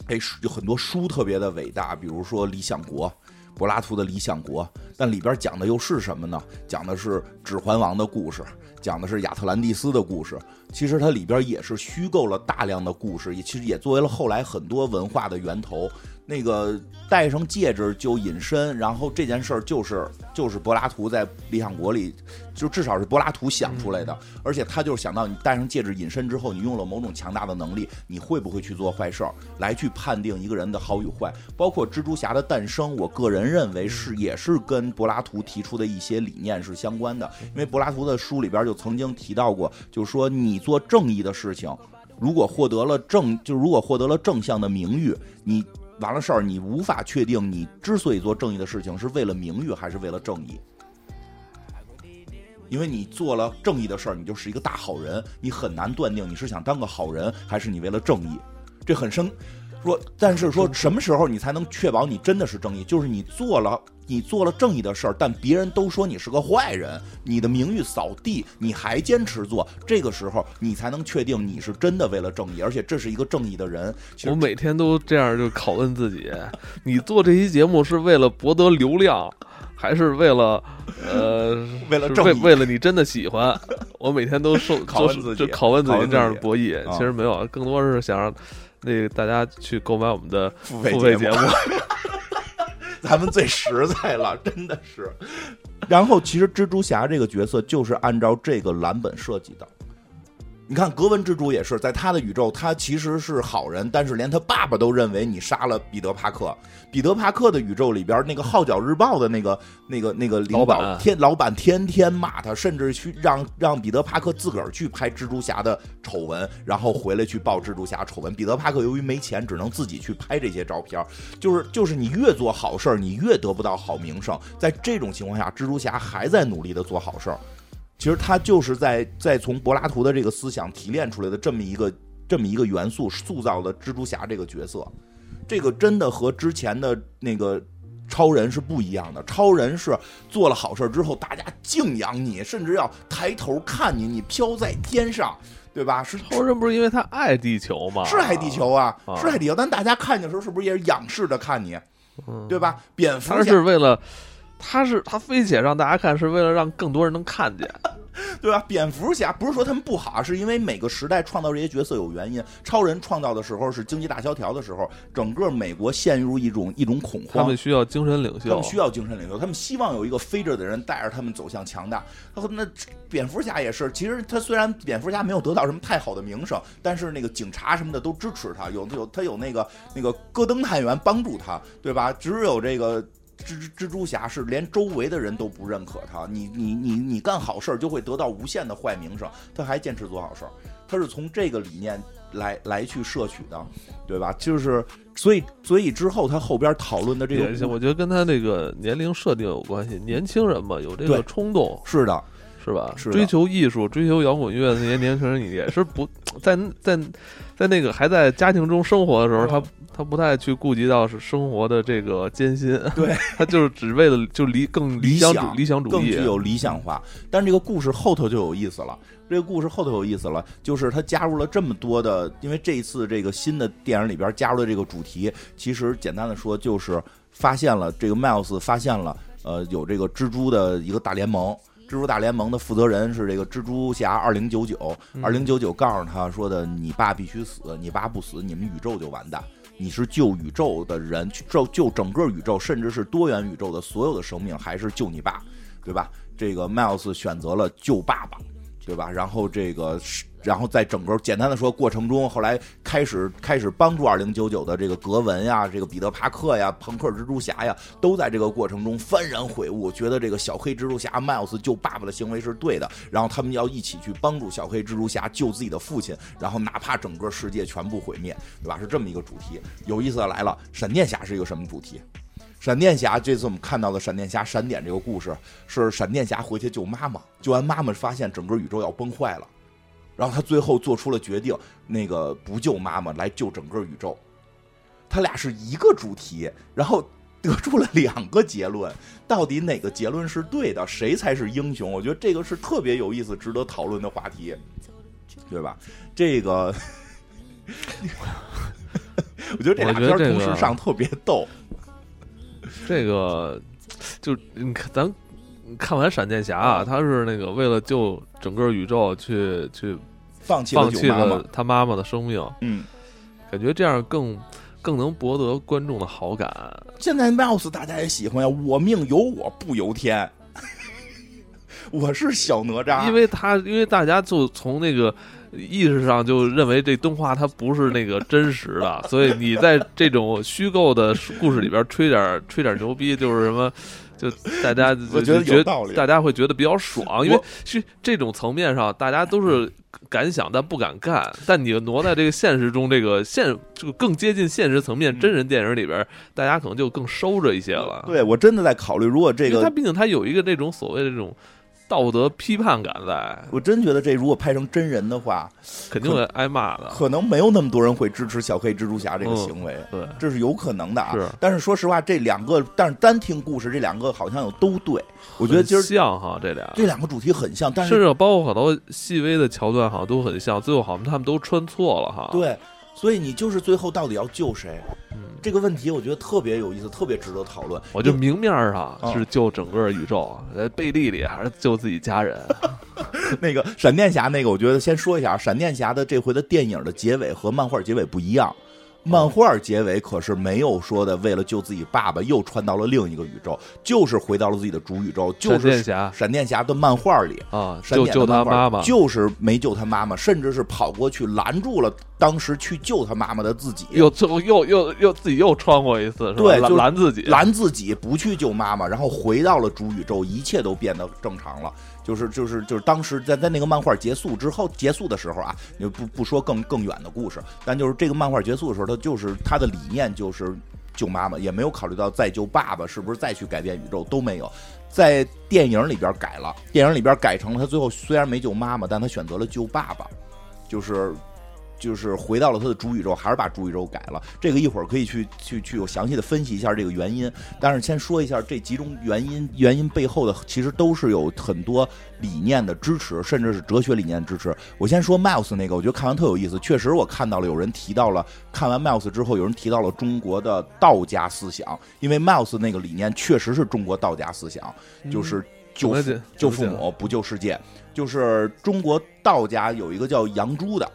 哎，有很多书特别的伟大，比如说《理想国》，柏拉图的《理想国》，但里边讲的又是什么呢？讲的是《指环王》的故事，讲的是亚特兰蒂斯的故事。其实它里边也是虚构了大量的故事，也其实也作为了后来很多文化的源头。那个戴上戒指就隐身，然后这件事儿就是就是柏拉图在《理想国》里，就至少是柏拉图想出来的。而且他就是想到你戴上戒指隐身之后，你用了某种强大的能力，你会不会去做坏事儿，来去判定一个人的好与坏。包括蜘蛛侠的诞生，我个人认为是也是跟柏拉图提出的一些理念是相关的。因为柏拉图的书里边就曾经提到过，就是说你做正义的事情，如果获得了正，就如果获得了正向的名誉，你。完了事儿，你无法确定你之所以做正义的事情是为了名誉还是为了正义，因为你做了正义的事儿，你就是一个大好人，你很难断定你是想当个好人还是你为了正义。这很深，说，但是说什么时候你才能确保你真的是正义？就是你做了你做了正义的事儿，但别人都说你是个坏人，你的名誉扫地，你还坚持做，这个时候你才能确定你是真的为了正义，而且这是一个正义的人。我每天都这样就拷问自己：你做这期节目是为了博得流量，还是为了呃为 为了正义为了你真的喜欢？我每天都受 拷问自己就拷问自己这样的博弈。啊其实没有，更多是想让那个大家去购买我们的付费付费节目。咱们最实在了，真的是。然后，其实蜘蛛侠这个角色就是按照这个蓝本设计的。你看，格温蜘蛛也是在他的宇宙，他其实是好人，但是连他爸爸都认为你杀了彼得帕克。彼得帕克的宇宙里边，那个《号角日报》的那个、那个、那个领导老板天老板天天骂他，甚至去让让彼得帕克自个儿去拍蜘蛛侠的丑闻，然后回来去报蜘蛛侠丑闻。彼得帕克由于没钱，只能自己去拍这些照片。就是就是你越做好事儿，你越得不到好名声。在这种情况下，蜘蛛侠还在努力的做好事儿。其实他就是在在从柏拉图的这个思想提炼出来的这么一个这么一个元素，塑造了蜘蛛侠这个角色。这个真的和之前的那个超人是不一样的。超人是做了好事之后，大家敬仰你，甚至要抬头看你，你飘在天上，对吧？是超人不是因为他爱地球吗？是爱地球啊，啊是爱地球。但大家看你的时候，是不是也是仰视着看你，嗯对吧？蝙蝠是为了，他是他非且让大家看，是为了让更多人能看见。对吧？蝙蝠侠不是说他们不好，是因为每个时代创造这些角色有原因。超人创造的时候是经济大萧条的时候，整个美国陷入一种一种恐慌他们。需要精神领袖他们，需要精神领袖，他们希望有一个飞着的人带着他们走向强大。那蝙蝠侠也是，其实他虽然蝙蝠侠没有得到什么太好的名声，但是那个警察什么的都支持他，有有他有那个那个戈登探员帮助他，对吧？只有这个蜘蜘蛛侠是连周围的人都不认可他，你你你你干好事儿就会得到无限的坏名声，他还坚持做好事儿，他是从这个理念来来去摄取的，对吧？就是所以所以之后他后边讨论的这个我觉得跟他这个年龄设定有关系。年轻人嘛，有这个冲动，是的，是吧？是追求艺术、追求摇滚乐的那些年轻人，也是不在在在那个还在家庭中生活的时候，他他不太去顾及到是生活的这个艰辛，对 他就是只为了就理更理想主理想主义更具，有理想化。但这个故事后头就有意思了。这个故事后头有意思了，就是他加入了这么多的，因为这一次这个新的电影里边加入的这个主题，其实简单的说就是发现了这个 Miles 发现了，呃，有这个蜘蛛的一个大联盟。蜘蛛大联盟的负责人是这个蜘蛛侠二零九九，二零九九告诉他说的：“你爸必须死，你爸不死，你们宇宙就完蛋。你是救宇宙的人，去救救整个宇宙，甚至是多元宇宙的所有的生命，还是救你爸，对吧？”这个 Miles 选择了救爸爸，对吧？然后这个是，然后在整个简单的说过程中，后来开始开始帮助二零九九的这个格文呀，这个彼得帕克呀，朋克蜘蛛侠呀，都在这个过程中幡然悔悟，觉得这个小黑蜘蛛侠 Miles 救爸爸的行为是对的，然后他们要一起去帮助小黑蜘蛛侠救自己的父亲，然后哪怕整个世界全部毁灭，对吧？是这么一个主题。有意思的来了，闪电侠是一个什么主题？闪电侠这次我们看到的闪电侠闪点这个故事，是闪电侠回去救妈妈，救完妈妈发现整个宇宙要崩坏了，然后他最后做出了决定，那个不救妈妈，来救整个宇宙。他俩是一个主题，然后得出了两个结论，到底哪个结论是对的，谁才是英雄？我觉得这个是特别有意思、值得讨论的话题，对吧？这个，我觉得这俩片同时上特别逗。这个就你看咱。看完闪电侠啊，嗯他是那个为了救整个宇宙去去放弃了放弃了，他妈妈的生命，嗯，感觉这样更更能博得观众的好感。现在 Mouse 大家也喜欢呀，我命由我不由天，我是小哪吒，因为他因为大家就从那个意识上就认为这动画它不是那个真实的，所以你在这种虚构的故事里边吹点吹点牛逼，就是什么。就大家 我觉得就有道理大家会觉得比较爽，因为是这种层面上，大家都是敢想但不敢干。但你挪在这个现实中，这个现这个更接近现实层面，嗯真人电影里边，大家可能就更收着一些了。对我真的在考虑，如果这个因为它毕竟他有一个这种所谓的这种道德批判感在，我真觉得这如果拍成真人的话，肯定会挨骂的。可能没有那么多人会支持小黑蜘蛛侠这个行为，对，这是有可能的啊。是，但是说实话，这两个，但是单听故事，这两个好像又都对。我觉得今儿像哈，这俩这两个主题很像，但是甚至包括好多细微的桥段，好像都很像。最后好像他们都穿错了哈。对。所以你就是最后到底要救谁？嗯，这个问题我觉得特别有意思，特别值得讨论。我就明面上是救整个宇宙，在背地里还是救自己家人。那个闪电侠，那个我觉得先说一下，闪电侠的这回的电影的结尾和漫画结尾不一样。漫画结尾可是没有说的，为了救自己爸爸又穿到了另一个宇宙，就是回到了自己的主宇宙。闪电侠，闪电侠的漫画里啊，就救他妈妈，就是没救他妈妈，甚至是跑过去拦住了当时去救他妈妈的自己，又又又又自己又穿过一次，对，拦自己，拦自己不去救妈妈，然后回到了主宇宙，一切都变得正常了。就是就是就是当时在在那个漫画结束之后结束的时候啊，就不不说更更远的故事，但就是这个漫画结束的时候，他就是他的理念就是救妈妈，也没有考虑到再救爸爸是不是再去改变宇宙都没有，在电影里边改了，电影里边改成了他最后虽然没救妈妈，但他选择了救爸爸，就是。就是回到了他的主宇宙，还是把主宇宙改了。这个一会儿可以去去去有详细的分析一下这个原因。但是先说一下这几种原因，原因背后的其实都是有很多理念的支持，甚至是哲学理念支持。我先说 Miles 那个，我觉得看完特有意思。确实，我看到了有人提到了，看完 Miles 之后，有人提到了中国的道家思想，因为 Miles 那个理念确实是中国道家思想，就是救救父母不救世界。就是中国道家有一个叫杨朱的。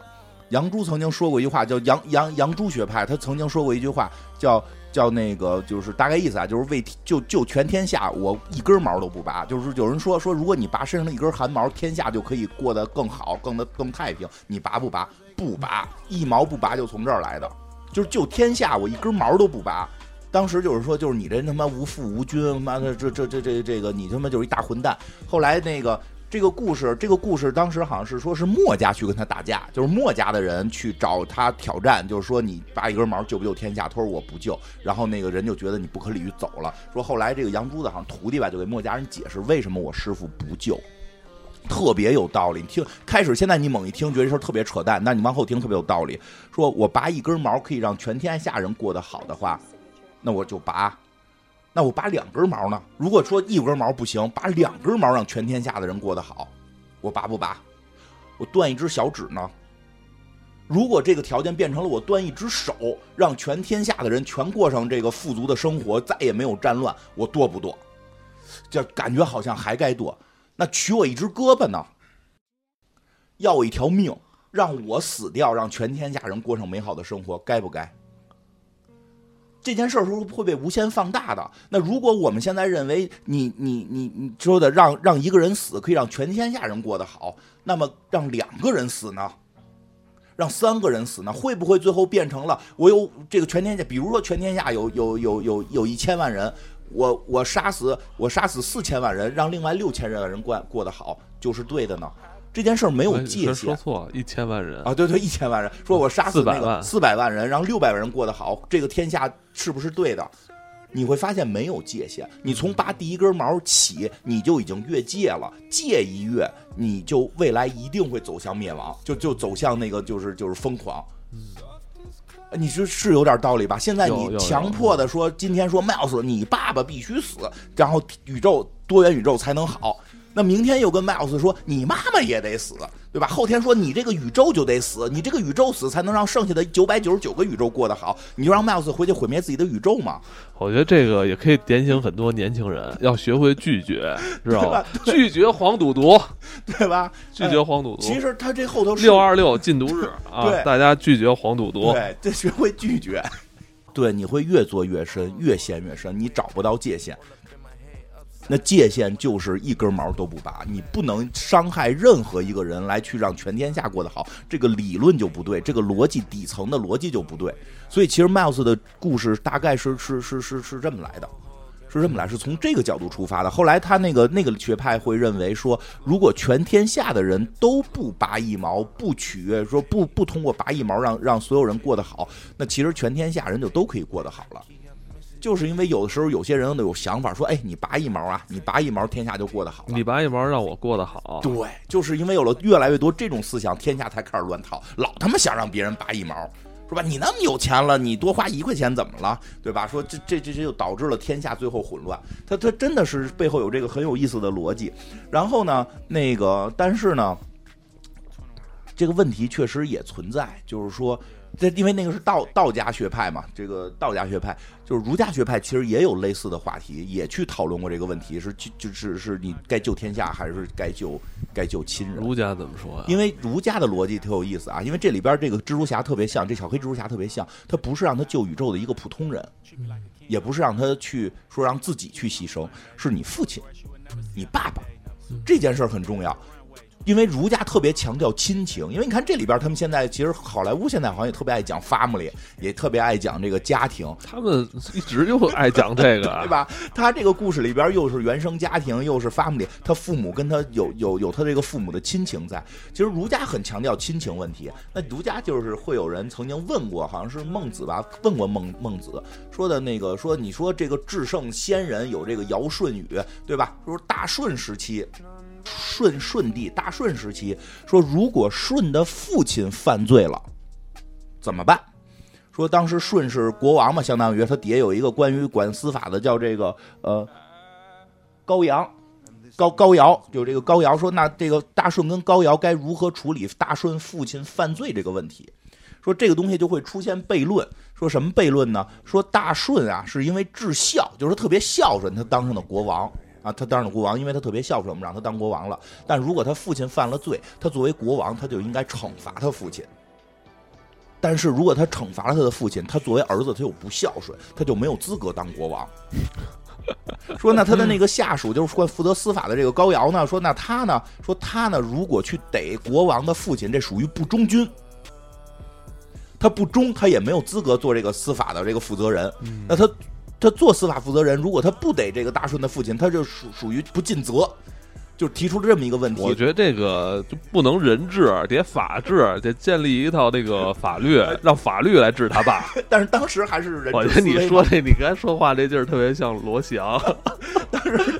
杨朱曾经说过一句话，叫杨杨杨朱学派。他曾经说过一句话，叫叫那个，就是大概意思啊，就是为救救全天下，我一根毛都不拔。就是有人说说，如果你拔身上的一根汗毛，天下就可以过得更好，更的更太平。你拔不拔？不拔，一毛不拔就从这儿来的，就是救天下，我一根毛都不拔。当时就是说，就是你这他妈无父无君，妈的这这这这这个，你他妈就是一大混蛋。后来那个。这个故事，这个故事当时好像是说是墨家去跟他打架，就是墨家的人去找他挑战，就是说你拔一根毛救不救天下？他说我不救，然后那个人就觉得你不可理喻走了。说后来这个杨朱子好像徒弟吧，就给墨家人解释为什么我师傅不救，特别有道理。你听，开始现在你猛一听觉得这事儿特别扯淡，那你往后听特别有道理。说我拔一根毛可以让全天下人过得好的话，那我就拔。那我拔两根毛呢？如果说一根毛不行，拔两根毛让全天下的人过得好，我拔不拔？我断一只小指呢？如果这个条件变成了我断一只手，让全天下的人全过上这个富足的生活，再也没有战乱，我剁不剁？这感觉好像还该剁。那取我一只胳膊呢？要我一条命，让我死掉，让全天下人过上美好的生活，该不该？这件事儿是会被无限放大的。那如果我们现在认为你你你你说的让让一个人死可以让全天下人过得好，那么让两个人死呢？让三个人死呢？会不会最后变成了我有这个全天下？比如说全天下有有有有有一千万人，我我杀死我杀死四千万人，让另外六千万人过过得好，就是对的呢？这件事儿没有界限，说错，一千万人啊，对对，一千万人，说我杀死那个四百万人，让六百万人过得好，这个天下是不是对的？你会发现没有界限，你从拔第一根毛起，你就已经越界了，界一越，你就未来一定会走向灭亡，就就走向那个就是就是疯狂。嗯，你说是有点道理吧？现在你强迫的说，今天说 Miles，你爸爸必须死，然后宇宙多元宇宙才能好。那明天又跟麦克斯说，你妈妈也得死，对吧？后天说你这个宇宙就得死，你这个宇宙死才能让剩下的九百九十九个宇宙过得好。你就让麦克斯回去毁灭自己的宇宙嘛？我觉得这个也可以点醒很多年轻人，要学会拒绝，知道 吧？拒绝黄赌毒，对吧？拒绝黄赌毒。其实他这后头六二六禁毒日 啊，大家拒绝黄赌毒，对，得学会拒绝。对，你会越做越深，越陷越深，你找不到界限。那界限就是一根毛都不拔，你不能伤害任何一个人来去让全天下过得好，这个理论就不对，这个逻辑底层的逻辑就不对。所以其实 Miles 的故事大概是是是是是这么来的，是这么来，是从这个角度出发的。后来他那个那个学派会认为说，如果全天下的人都不拔一毛，不取悦，说不不通过拔一毛让让所有人过得好，那其实全天下人就都可以过得好了。就是因为有的时候有些人有想法说，哎，你拔一毛啊，你拔一毛，天下就过得好了。你拔一毛让我过得好，对，就是因为有了越来越多这种思想，天下才开始乱套，老他妈想让别人拔一毛。是吧？你那么有钱了，你多花一块钱怎么了？对吧？说这这这这就导致了天下最后混乱。他他 真的是背后有这个很有意思的逻辑。然后呢，那个但是呢，这个问题确实也存在，就是说。这因为那个是道道家学派嘛，这个道家学派就是儒家学派，其实也有类似的话题，也去讨论过这个问题，是就就是是你该救天下还是该救该救亲人？儒家怎么说呀？因为儒家的逻辑特有意思啊，因为这里边这个蜘蛛侠特别像，这小黑蜘蛛侠特别像，他不是让他救宇宙的一个普通人，也不是让他去说让自己去牺牲，是你父亲，你爸爸，这件事很重要。因为儒家特别强调亲情，因为你看这里边，他们现在其实好莱坞现在好像也特别爱讲 family，也特别爱讲这个家庭。他们一直就爱讲这个，对吧？他这个故事里边又是原生家庭，又是 family，他父母跟他有有有他这个父母的亲情在。其实儒家很强调亲情问题。那儒家就是会有人曾经问过，好像是孟子吧？问过孟孟子说的那个说，你说这个至圣先人有这个尧舜禹，对吧？说大舜时期。舜舜帝大舜时期说，如果舜的父亲犯罪了，怎么办？说当时舜是国王嘛，相当于他底下有一个关于管司法的，叫这个呃高阳高高尧，就这个高尧说，那这个大舜跟高尧该如何处理大舜父亲犯罪这个问题？说这个东西就会出现悖论，说什么悖论呢？说大舜啊是因为至孝，就是特别孝顺，他当上的国王。啊，他当上了国王，因为他特别孝顺，我们让他当国王了。但如果他父亲犯了罪，他作为国王，他就应该惩罚他父亲。但是如果他惩罚了他的父亲，他作为儿子，他又不孝顺，他就没有资格当国王。说那他的那个下属，就是说负责司法的这个高尧呢，说那他呢，说他呢，如果去逮国王的父亲，这属于不忠君。他不忠，他也没有资格做这个司法的这个负责人。那他。他做司法负责人，如果他不得这个大顺的父亲，他就属属于不尽责。就提出了这么一个问题，我觉得这个就不能人治，得法治，得建立一套那个法律，让法律来治他爸。但是当时还是人。我觉得你说这，你刚才说话这劲儿特别像罗翔。但是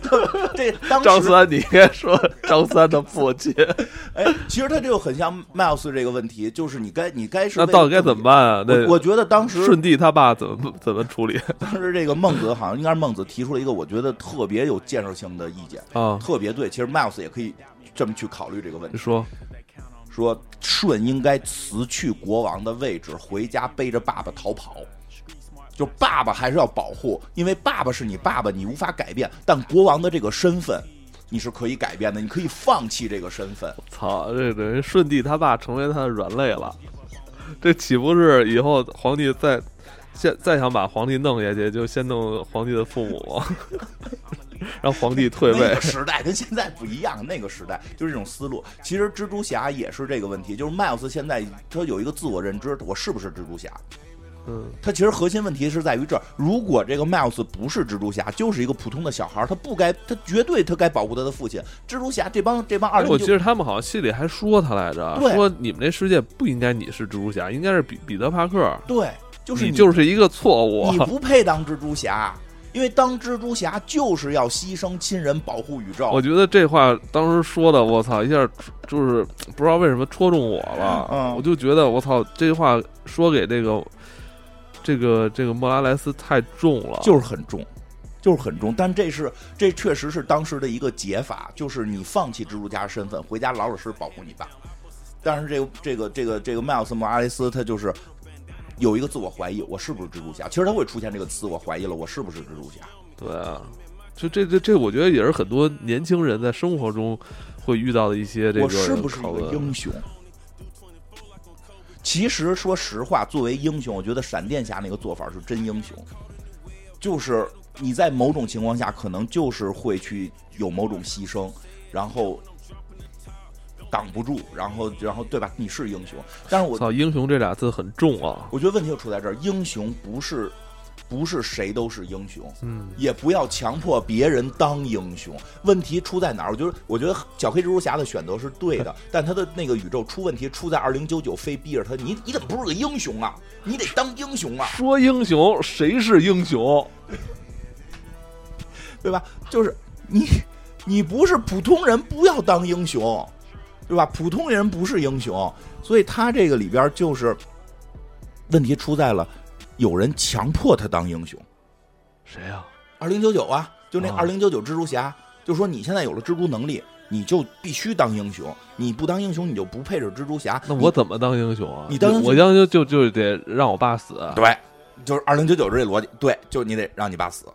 这张三，你应该说张三的父亲。哎，其实他这个很像 Miles 这个问题，就是你该你该是那到底该怎么办啊？那我觉得当时舜帝他爸怎么怎么处理？当时这个孟子好像应该是孟子提出了一个我觉得特别有建设性的意见啊，特别对。其实。Miles 也可以这么去考虑这个问题。说说舜应该辞去国王的位置，回家背着爸爸逃跑。就爸爸还是要保护，因为爸爸是你爸爸，你无法改变。但国王的这个身份，你是可以改变的，你可以放弃这个身份。操，这等于舜帝他爸成为他的软肋了。这岂不是以后皇帝再现再想把皇帝弄下去，就先弄皇帝的父母？让皇帝退位。那个时代跟现在不一样，那个时代就是这种思路。其实蜘蛛侠也是这个问题，就是迈尔斯现在他有一个自我认知，我是不是蜘蛛侠？嗯，他其实核心问题是在于这儿。如果这个迈尔斯不是蜘蛛侠，就是一个普通的小孩，他不该，他绝对他该保护他的父亲。蜘蛛侠这帮这帮二，我记得他们好像戏里还说他来着，说你们这世界不应该你是蜘蛛侠，应该是彼彼得帕克。对，就是你就是一个错误，你不配当蜘蛛侠。因为当蜘蛛侠就是要牺牲亲人保护宇宙。我觉得这话当时说的，我操，一下就是不知道为什么戳中我了。嗯，我就觉得我操，这话说给这个这个这个莫拉莱斯太重了，就是很重，就是很重。但这是这确实是当时的一个解法，就是你放弃蜘蛛侠身份，回家老老实实保护你爸。但是这个这个这个这个迈尔斯莫拉雷斯他就是。有一个自我怀疑，我是不是蜘蛛侠？其实他会出现这个词，我怀疑了，我是不是蜘蛛侠？对啊，就这这这，我觉得也是很多年轻人在生活中会遇到的一些这个。我是不是一个英雄？其实说实话，作为英雄，我觉得闪电侠那个做法是真英雄，就是你在某种情况下，可能就是会去有某种牺牲，然后。挡不住，然后，然后，对吧？你是英雄，但是我操，英雄这俩字很重啊！我觉得问题就出在这儿，英雄不是不是谁都是英雄，嗯，也不要强迫别人当英雄。问题出在哪儿？我觉得，我觉得小黑蜘蛛侠的选择是对的，但他的那个宇宙出问题出在二零九九，非逼着他，你你怎么不是个英雄啊？你得当英雄啊，说英雄，谁是英雄？对吧？就是你，你不是普通人，不要当英雄，对吧？普通人不是英雄，所以他这个里边就是问题出在了，有人强迫他当英雄。谁呀、二零九九啊，就那啊二零九九蜘蛛侠，就说你现在有了蜘蛛能力，你就必须当英雄，你不当英雄，你就不配是蜘蛛侠。那我怎么当英雄啊？你当我当就就就得让我爸死。对，就是二零九九这逻辑，对，就你得让你爸死。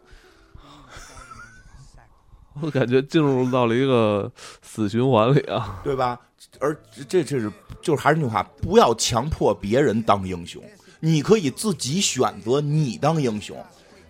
我感觉进入到了一个死循环里啊。对吧？而这这是就是还是那句话，不要强迫别人当英雄，你可以自己选择你当英雄，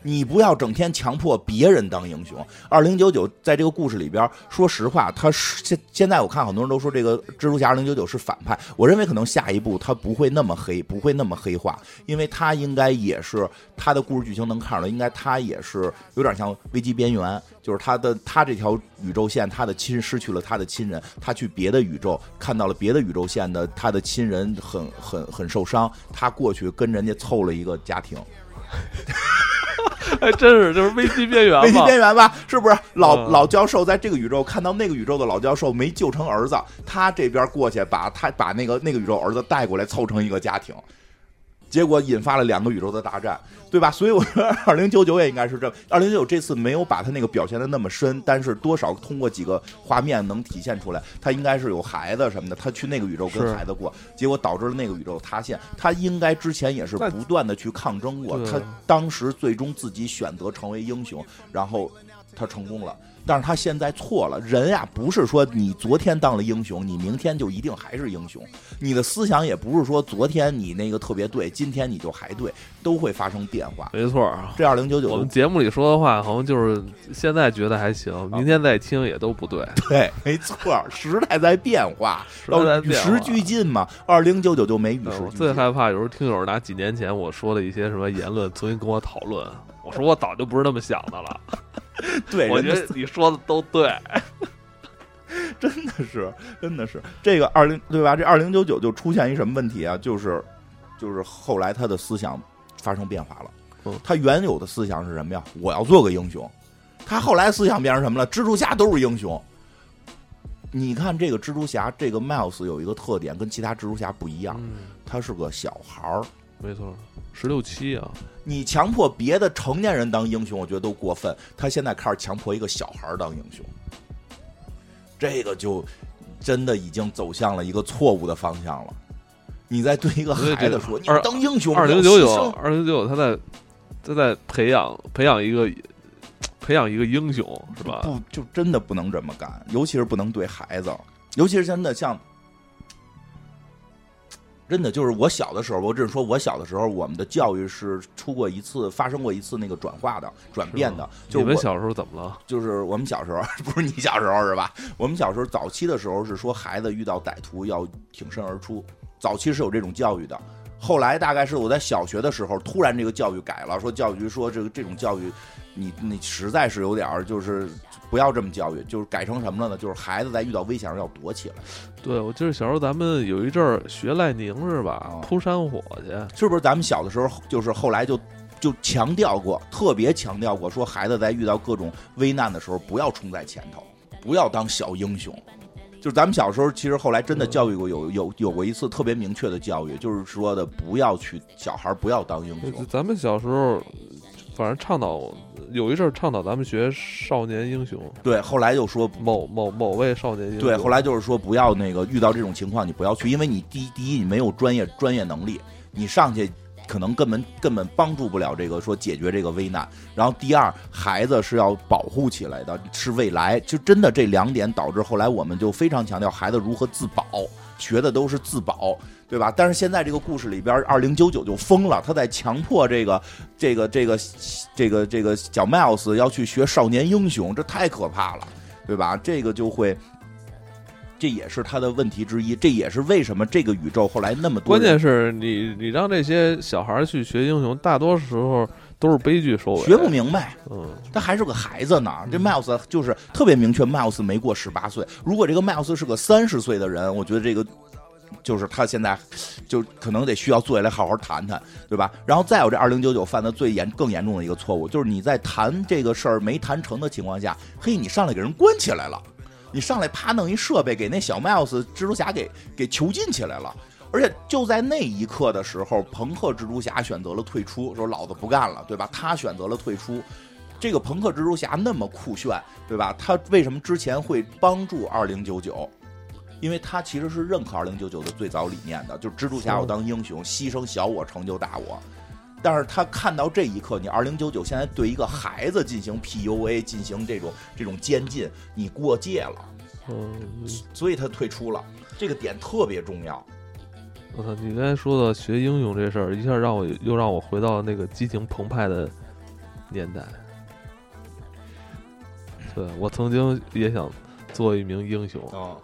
你不要整天强迫别人当英雄。二零九九在这个故事里边，说实话，他是现现在我看很多人都说这个蜘蛛侠二零九九是反派，我认为可能下一步他不会那么黑，不会那么黑化，因为他应该也是他的故事剧情能看出来，应该他也是有点像危机边缘，就是他的他这条宇宙线，他的亲失去了他的亲人，他去别的宇宙看到了别的宇宙线的他的亲人很很很受伤，他过去跟人家凑了一个家庭，还 真是就是危机边缘危机。边缘吧？是不是老、嗯老教授在这个宇宙看到那个宇宙的老教授没救成儿子，他这边过去把他把那个那个宇宙儿子带过来凑成一个家庭，结果引发了两个宇宙的大战，对吧？所以我觉得 二零九九也应该是这，二零九九这次没有把他那个表现的那么深，但是多少通过几个画面能体现出来，他应该是有孩子什么的，他去那个宇宙跟孩子过，结果导致了那个宇宙塌陷。他应该之前也是不断的去抗争过，他当时最终自己选择成为英雄，然后他成功了。但是他现在错了，人呀，不是说你昨天当了英雄，你明天就一定还是英雄。你的思想也不是说昨天你那个特别对，今天你就还对，都会发生变化。没错儿，这二零九九我们节目里说的话，好像就是现在觉得还行，明天再听也都不对。对，没错，时代在变化，时代在要与时俱进嘛。二零九九就没与对我时俱进。最害怕有时候听友拿几年前我说的一些什么言论重新跟我讨论，我说我早就不是那么想的了。对，我觉得你说的都对。真的是，真的是这个二零对吧？这二零九九就出现一什么问题啊？就是，就是后来他的思想发生变化了嗯。他原有的思想是什么呀？我要做个英雄。他后来思想变成什么了？蜘蛛侠都是英雄。你看这个蜘蛛侠，这个 Miles 有一个特点，跟其他蜘蛛侠不一样，嗯，他是个小孩儿。没错，十六七啊，你强迫别的成年人当英雄，我觉得都过分。他现在开始强迫一个小孩儿当英雄，这个就真的已经走向了一个错误的方向了。你在对一个孩子说：“你二当英雄，二零九九，二零九九，他在他在培养培养一个培养一个英雄是吧？不，就真的不能这么干，尤其是不能对孩子，尤其是真的像，真的就是我小的时候，我只是说我小的时候，我们的教育是出过一次，发生过一次那个转化的、转变的。就我你们小时候怎么了？就是我们小时候，不是你小时候是吧？我们小时候早期的时候是说，孩子遇到歹徒要挺身而出，早期是有这种教育的。后来大概是我在小学的时候，突然这个教育改了，说教育局说这个这种教育，你你实在是有点儿就是不要这么教育，就是改成什么了呢？就是孩子在遇到危险时要躲起来，对，我记得小时候咱们有一阵儿学赖宁是吧哦？扑山火去，是不是？咱们小的时候就是后来就就强调过，特别强调过，说孩子在遇到各种危难的时候不要冲在前头，不要当小英雄。就是咱们小时候，其实后来真的教育过，有有有过一次特别明确的教育，就是说的不要去小孩不要当英雄。咱们小时候反正倡导有一阵儿倡导咱们学少年英雄，对，后来就说某某某位少年英雄。对，后来就是说不要那个遇到这种情况你不要去，因为你第一第一你没有专业专业能力，你上去可能根本根本帮助不了这个说解决这个危难。然后第二，孩子是要保护起来的，是未来。就真的这两点导致后来我们就非常强调孩子如何自保，学的都是自保。对吧？但是现在这个故事里边，二零九九就疯了，他在强迫这个、这个、这个、这个、这个小 Miles 要去学少年英雄，这太可怕了，对吧？这个就会，这也是他的问题之一，这也是为什么这个宇宙后来那么多。关键是你你让这些小孩去学英雄，大多时候都是悲剧收尾，学不明白。嗯，他还是个孩子呢。这 Miles 就是特别明确，Miles 没过十八岁。如果这个 Miles 是个三十岁的人，我觉得这个就是他现在就可能得需要坐下来好好谈谈，对吧？然后再有这二零九九犯的最严更严重的一个错误，就是你在谈这个事儿没谈成的情况下，嘿，你上来给人关起来了，你上来啪弄一设备给那小 Miles 蜘蛛侠给给囚禁起来了。而且就在那一刻的时候，朋克蜘蛛侠选择了退出，说老子不干了，对吧？他选择了退出。这个朋克蜘蛛侠那么酷炫，对吧？他为什么之前会帮助二零九九？因为他其实是认可二零九九的最早理念的，就是蜘蛛侠我当英雄，牺牲小我成就大我。但是他看到这一刻，你二零九九现在对一个孩子进行 PUA，进行这种这种监禁，你过界了，嗯，所以他退出了。这个点特别重要。我操！你刚才说的学英雄这事儿，一下让我又让我回到那个激情澎湃的年代。对我曾经也想做一名英雄。哦。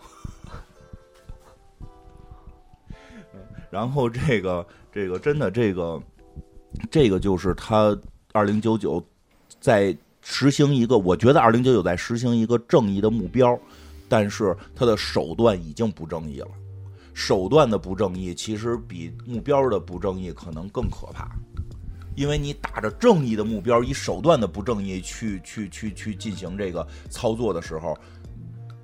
然后这个这个真的这个这个就是他二零九九在实行一个，我觉得二零九九在实行一个正义的目标，但是他的手段已经不正义了。手段的不正义，其实比目标的不正义可能更可怕，因为你打着正义的目标，以手段的不正义去去去去进行这个操作的时候，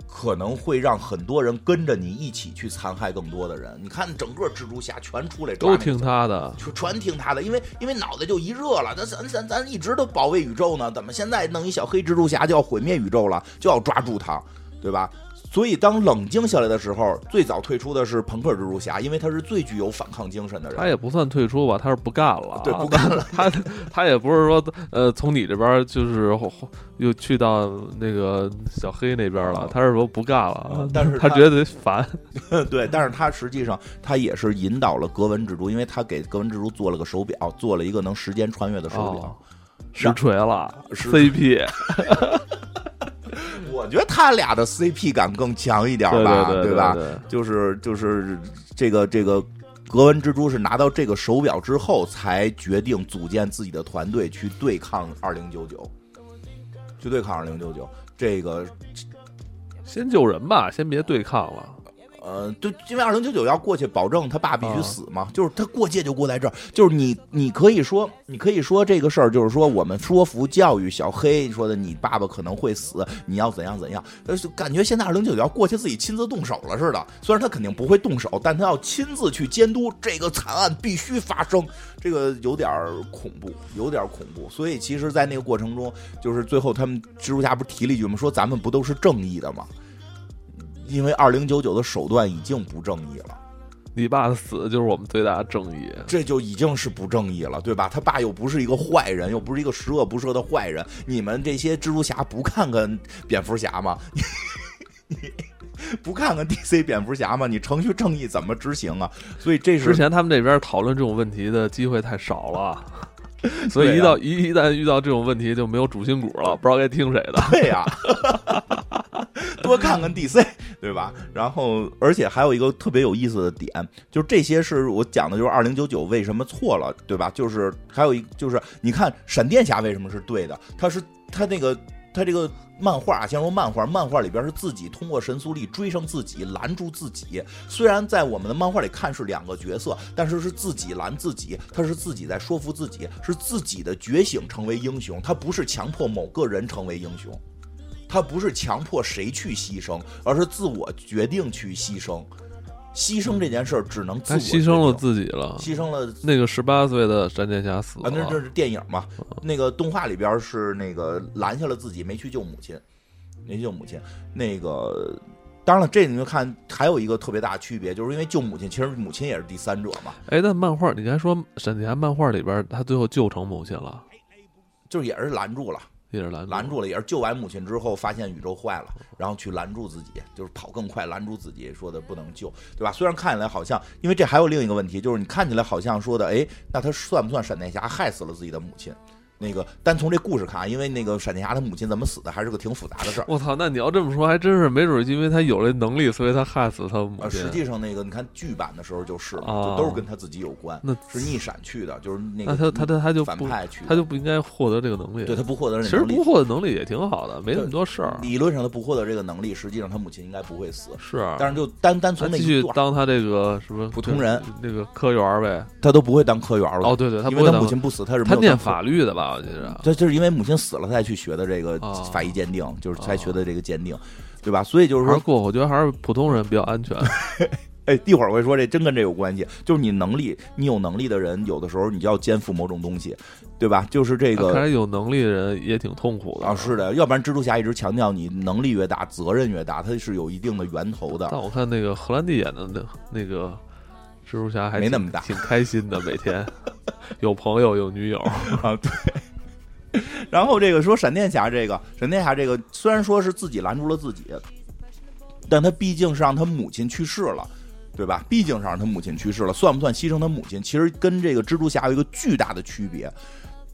可能会让很多人跟着你一起去残害更多的人。你看，整个蜘蛛侠全出来都听他的，全全听他的，因为因为脑袋就一热了。咱咱咱咱一直都保卫宇宙呢，怎么现在弄一小黑蜘蛛侠就要毁灭宇宙了，就要抓住他，对吧？所以，当冷静下来的时候，最早退出的是朋克蜘蛛侠，因为他是最具有反抗精神的人。他也不算退出吧，他是不干了。对，不干了。他他也不是说，呃，从你这边就是又去到那个小黑那边了。他是说不干了，但是 他觉得烦。对，但是他实际上他也是引导了格纹蜘蛛，因为他给格纹蜘蛛做了个手表，做了一个能时间穿越的手表，实锤了 CP。我觉得他俩的 CP 感更强一点吧，对吧？就是就是这个这个格纹蜘蛛是拿到这个手表之后，才决定组建自己的团队去对抗二零九九，去对抗二零九九。这个先救人吧，先别对抗了。呃，就因为二零九九要过去保证他爸必须死嘛，就是他过界就过在这儿，就是你你可以说你可以说这个事儿，就是说我们说服教育小黑说的，你爸爸可能会死，你要怎样怎样，呃就感觉现在二零九九要过去自己亲自动手了似的。虽然他肯定不会动手，但他要亲自去监督这个惨案必须发生，这个有点恐怖，有点恐怖。所以其实，在那个过程中，就是最后他们蜘蛛侠不是提了一句吗？说咱们不都是正义的吗？因为二零九九的手段已经不正义了，你爸的死就是我们最大的正义，这就已经是不正义了，对吧？他爸又不是一个坏人，又不是一个十恶不赦的坏人，你们这些蜘蛛侠不看看蝙蝠侠吗？你不看看 DC 蝙蝠侠吗？你程序正义怎么执行啊？所以这是之前他们这边讨论这种问题的机会太少了，所以一到一一旦遇到这种问题就没有主心骨了，不知道该听谁的。对呀。多看看 DC，对吧？然后，而且还有一个特别有意思的点，就是这些是我讲的，就是二零九九为什么错了，对吧？就是还有一，就是你看闪电侠为什么是对的？他是他那个他这个漫画啊，先说漫画，漫画里边是自己通过神速力追上自己，拦住自己。虽然在我们的漫画里看是两个角色，但是是自己拦自己，他是自己在说服自己，是自己的觉醒成为英雄，他不是强迫某个人成为英雄。他不是强迫谁去牺牲，而是自我决定去牺牲。牺牲这件事儿只能自他牺牲了自己了，牺牲了那个十八岁的闪电侠死了。那这是电影嘛？那个动画里边是那个拦下了自己，没去救母亲，没救母亲。那个当然了，这你就看还有一个特别大的区别，就是因为救母亲，其实母亲也是第三者嘛。哎，那漫画你刚才说闪电侠漫画里边，他最后救成母亲了，就是也是拦住了。拦拦住了，也是救完母亲之后，发现宇宙坏了，然后去拦住自己，就是跑更快，拦住自己，说的不能救，对吧？虽然看起来好像，因为这还有另一个问题，就是你看起来好像说的，哎，那他算不算闪电侠害死了自己的母亲？那个单从这故事看，因为那个闪电侠他母亲怎么死的，还是个挺复杂的事儿。我操，那你要这么说，还真是没准，因为他有这能力，所以他害死他母呃，亲。实际上那个你看剧版的时候就是了，哦就都是跟他自己有关，那是逆闪去的，就是那个那他他他他就不反派去，他就不应该获得这个能力。对他不获得其实不，获得能力也挺好的，没那么多事儿。理论上他不获得这个能力，实际上他母亲应该不会死。是，但是就单单他继续从那一段，当他这个什么普通人，那个科员儿呗。他都不会当科员了。哦，对对，他母亲不死，他是没他念法律的吧？我记着。这就是因为母亲死了，他才去学的这个哦法医鉴定，就是才学的这个鉴定，对吧？所以就是说，过，我觉得还是普通人比较安全。哎，一会儿我会说这真跟这有关系，就是你能力，你有能力的人，有的时候你就要肩负某种东西，对吧？就是这看来个。有能力的人也挺痛苦的啊，是。的，要不然蜘蛛侠一直强调你能力越大，责任越大，它是有一定的源头的。但我看那个荷兰弟演的那那个蜘蛛侠还没那么大挺开心的，每天 有朋友有女友。啊，对。然后这个说闪电侠这个，闪电侠这个虽然说是自己拦住了自己，但他毕竟是让他母亲去世了，对吧？毕竟是让他母亲去世了，算不算牺牲他母亲？其实跟这个蜘蛛侠有一个巨大的区别，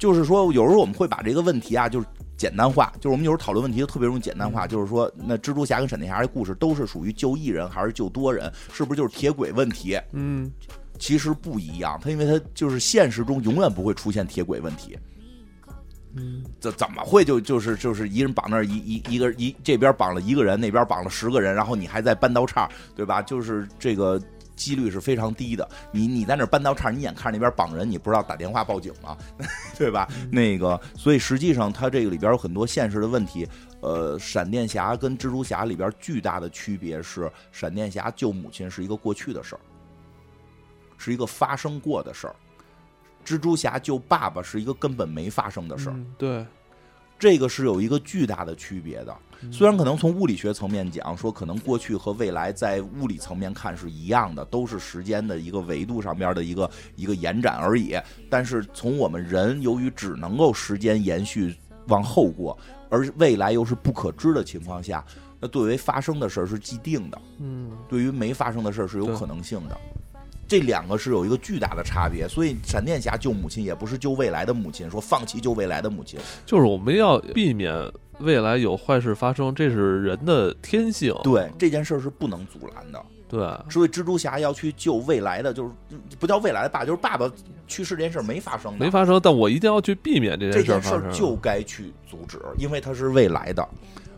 就是说有时候我们会把这个问题啊，就是简单化，就是我们有时候讨论问题就特别容易简单化，就是说那蜘蛛侠跟闪电侠的故事都是属于救一人还是救多人，是不是就是铁轨问题？嗯，其实不一样，它因为它就是现实中永远不会出现铁轨问题。嗯，这怎么会就就是就是一人绑那儿一一一个一这边绑了一个人，那边绑了十个人，然后你还在搬刀叉，对吧？就是这个几率是非常低的。你你在那儿搬刀叉，你眼看着那边绑人，你不知道打电话报警吗？对吧？那个，所以实际上它这个里边有很多现实的问题。呃，闪电侠跟蜘蛛侠里边巨大的区别是，闪电侠救母亲是一个过去的事儿，是一个发生过的事儿。蜘蛛侠救爸爸是一个根本没发生的事儿。嗯对，这个是有一个巨大的区别的。嗯虽然可能从物理学层面讲，说可能过去和未来在物理层面看是一样的，都是时间的一个维度上边的一个一个延展而已。但是从我们人由于只能够时间延续往后过，而未来又是不可知的情况下，那对于发生的事儿是既定的，嗯，对于没发生的事儿是有可能性的。这两个是有一个巨大的差别，所以闪电侠救母亲也不是救未来的母亲，说放弃救未来的母亲，就是我们要避免未来有坏事发生，这是人的天性。对这件事儿是不能阻拦的。对，所以蜘蛛侠要去救未来的，就是不叫未来的爸，就是爸爸去世这件事儿没发生的，没发生，但我一定要去避免这这件事儿发生。件事儿就该去阻止，因为它是未来的，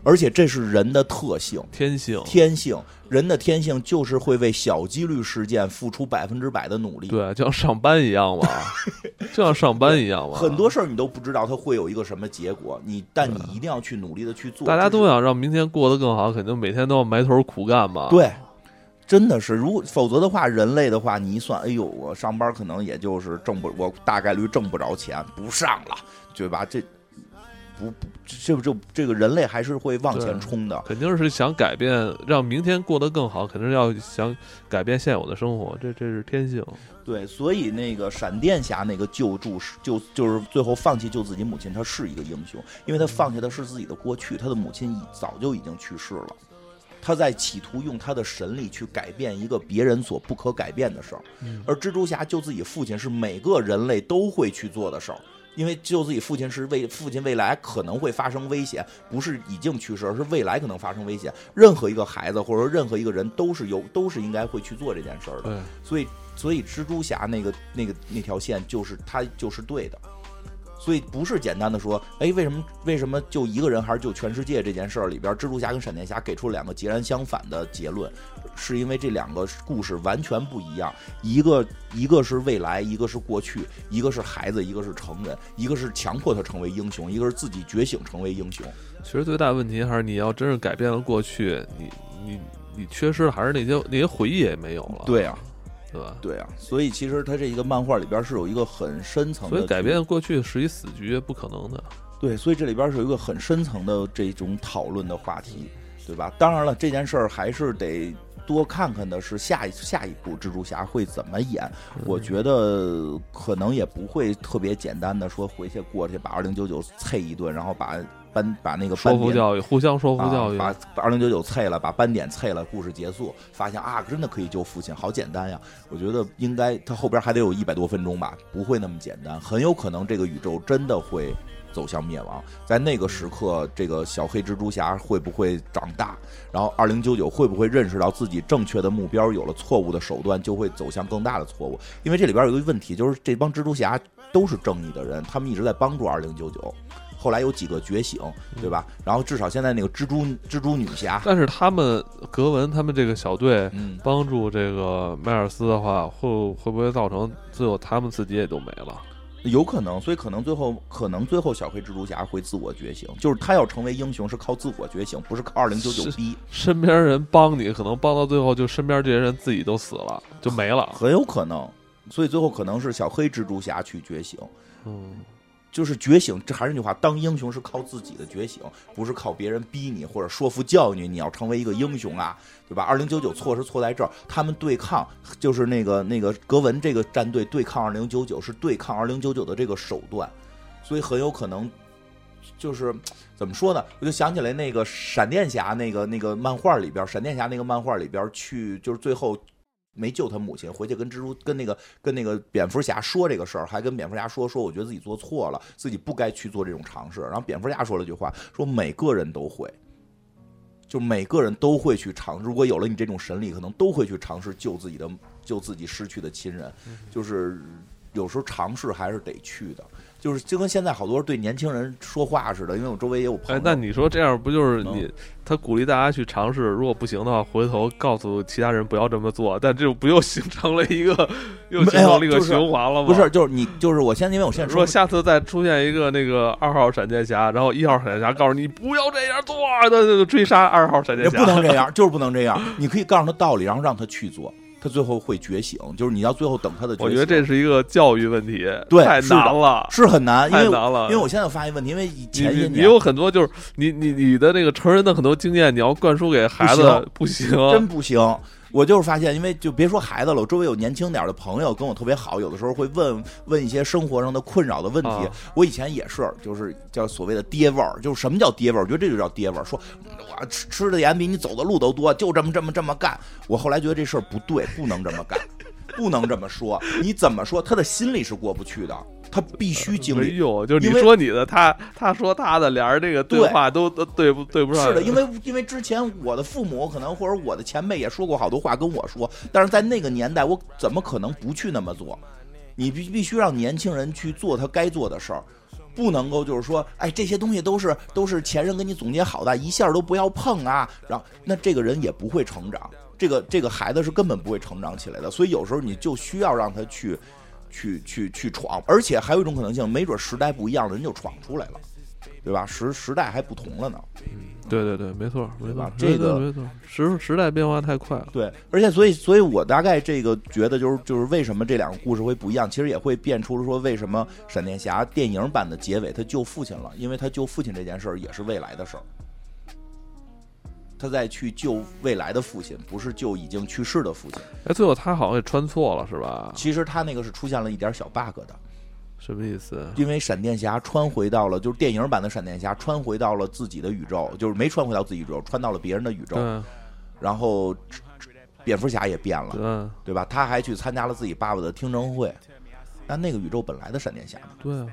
而且这是人的特性。天性。天性，人的天性就是会为小几率事件付出百分之百的努力。对，就像上班一样嘛，就像上班一样嘛。很多事儿你都不知道它会有一个什么结果，你但你一定要去努力的去做。大家都想让明天过得更好，肯定每天都要埋头苦干嘛。对，真的是，如果否则的话，人类的话，你一算，哎呦，我上班可能也就是挣不，我大概率挣不着钱，不上了，对吧？这不不，这不就这个人类还是会往前冲的。肯定是想改变，让明天过得更好，肯定是要想改变现有的生活，这这是天性。对，所以那个闪电侠那个救助是就就是最后放弃救自己母亲，他是一个英雄，因为他放下的是自己的过去，他的母亲已早就已经去世了。他在企图用他的神力去改变一个别人所不可改变的事儿，嗯而蜘蛛侠救自己父亲是每个人类都会去做的事儿，因为救自己父亲是为父亲未来可能会发生危险，不是已经去世，而是未来可能发生危险。任何一个孩子或者说任何一个人都是有都是应该会去做这件事儿的。所以所以蜘蛛侠那个那个那条线就是他就是对的，所以不是简单的说，哎，为什么为什么就一个人还是救全世界这件事儿里边，蜘蛛侠跟闪电侠给出两个截然相反的结论，是因为这两个故事完全不一样，一个一个是未来，一个是过去，一个是孩子，一个是成人，一个是强迫他成为英雄，一个是自己觉醒成为英雄。其实最大问题还是你要真是改变了过去，你你你缺失的还是那些那些回忆也没有了。对啊，对吧？对啊，所以其实它这一个漫画里边是有一个很深层的，所以改变过去是一死局，不可能的。对，所以这里边是有一个很深层的这种讨论的话题，对吧？当然了，这件事儿还是得多看看的是下一下一部蜘蛛侠会怎么演。我觉得可能也不会特别简单的说回去过去把二零九九啐一顿，然后把斑把那个说斑点服教育，互相说服教育。把二零九九啐了，把斑点啐了，故事结束，发现啊，真的可以救父亲，好简单呀！我觉得应该他后边还得有一百多分钟吧，不会那么简单，很有可能这个宇宙真的会走向灭亡。在那个时刻，这个小黑蜘蛛侠会不会长大？然后二零九九会不会认识到自己正确的目标有了错误的手段，就会走向更大的错误？因为这里边有一个问题，就是这帮蜘蛛侠都是正义的人，他们一直在帮助二零九九。后来有几个觉醒，对吧？然后至少现在那个蜘蛛蜘蛛女侠，但是他们格文他们这个小队嗯，帮助这个迈尔斯的话，会会不会造成最后他们自己也就没了？有可能，所以可能最后可能最后小黑蜘蛛侠会自我觉醒，就是他要成为英雄是靠自我觉醒，不是靠二零九九是逼，身边人帮你，可能帮到最后，就身边这些人自己都死了，就没了。很有可能。所以最后可能是小黑蜘蛛侠去觉醒，嗯，就是觉醒。这还是那句话，当英雄是靠自己的觉醒，不是靠别人逼你或者说服教育你，你要成为一个英雄啊，对吧？二零九九错是错在这儿，他们对抗就是那个那个格文这个战队对抗二零九九是对抗二零九九的这个手段，所以很有可能就是怎么说呢？我就想起来那个闪电侠那个那个漫画里边，闪电侠那个漫画里边去就是最后。没救他母亲，回去跟蜘蛛跟那个跟那个蝙蝠侠说这个事儿，还跟蝙蝠侠说说，我觉得自己做错了，自己不该去做这种尝试。然后蝙蝠侠说了句话，说每个人都会，就每个人都会去尝，如果有了你这种神力，可能都会去尝试救自己的救自己失去的亲人。就是有时候尝试还是得去的，就是就跟现在好多对年轻人说话似的，因为我周围也有朋友。哎，那你说这样不就是能你他鼓励大家去尝试，如果不行的话，回头告诉其他人不要这么做，但这不又形成了一个又形成了一个循环了吗？不是，就是你，就是我现在，因为我现在说下次再出现一个那个二号闪电侠，然后一号闪电侠告诉你不要这样做，那就追杀二号闪电侠，也不能这样，就是不能这样。你可以告诉他道理，然后让他去做，他最后会觉醒。就是你要最后等他的觉醒。我觉得这是一个教育问题，太对太难了，是很难，因为太难了。因为我现在发现问题，因为以前些年你你有很多就是你你你的那个成人的很多经验，你要灌输给孩子不行，真不行。我就是发现，因为就别说孩子了，我周围有年轻点的朋友跟我特别好，有的时候会问问一些生活上的困扰的问题。啊我以前也是，就是叫所谓的爹味儿，就是什么叫爹味儿？我觉得这就叫爹味儿。说我吃吃的盐比你走的路都多，就这么这么这么干。我后来觉得这事儿不对，不能这么干，不能这么说。你怎么说，他的心里是过不去的，他必须经历。就是你说你的，他他说他的，俩人这个对对话都都对不对不上。是的，因为因为之前我的父母可能或者我的前辈也说过好多话跟我说，但是在那个年代，我怎么可能不去那么做？你必必须让年轻人去做他该做的事儿，不能够就是说，哎，这些东西都是都是前人给你总结好的，一下都不要碰啊。然后那这个人也不会成长，这个这个孩子是根本不会成长起来的。所以有时候你就需要让他去去去去闯，而且还有一种可能性，没准时代不一样的人就闯出来了，对吧？时时代还不同了呢。对对对，没错没错对吧，这个没错，时时代变化太快了。对，而且所以，所以我大概这个觉得就是就是为什么这两个故事会不一样，其实也会变出说为什么闪电侠电影版的结尾他救父亲了，因为他救父亲这件事儿也是未来的事儿，他在去救未来的父亲，不是救已经去世的父亲。哎，最后他好像也穿错了是吧？其实他那个是出现了一点小 bug 的，什么意思？因为闪电侠穿回到了就是电影版的闪电侠穿回到了自己的宇宙，就是没穿回到自己宇宙，穿到了别人的宇宙，对然后蝙蝠侠也变了。对对吧？他还去参加了自己爸爸的听证会。那那个宇宙本来的闪电侠呢？对啊。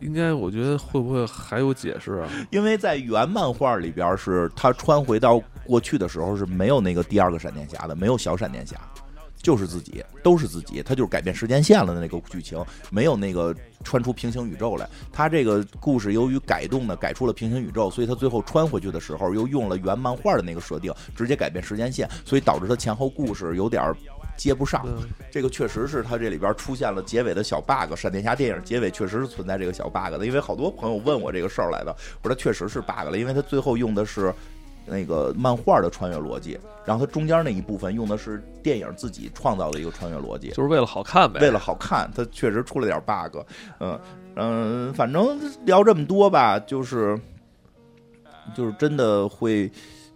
应该，我觉得会不会还有解释啊？因为在原漫画里边是他穿回到过去的时候是没有那个第二个闪电侠的，没有小闪电侠，就是自己，都是自己，他就是改变时间线了的那个剧情，没有那个穿出平行宇宙来。他这个故事由于改动呢，改出了平行宇宙，所以他最后穿回去的时候又用了原漫画的那个设定，直接改变时间线，所以导致他前后故事有点接不上。这个确实是他这里边出现了结尾的小 bug，闪电侠电影结尾确实是存在这个小 bug 的，因为好多朋友问我这个事儿来的，我说它确实是 bug 了，因为他最后用的是那个漫画的穿越逻辑，然后它中间那一部分用的是电影自己创造的一个穿越逻辑，就是为了好看呗。为了好看，它确实出了点 bug，嗯嗯，反正聊这么多吧，就是就是真的会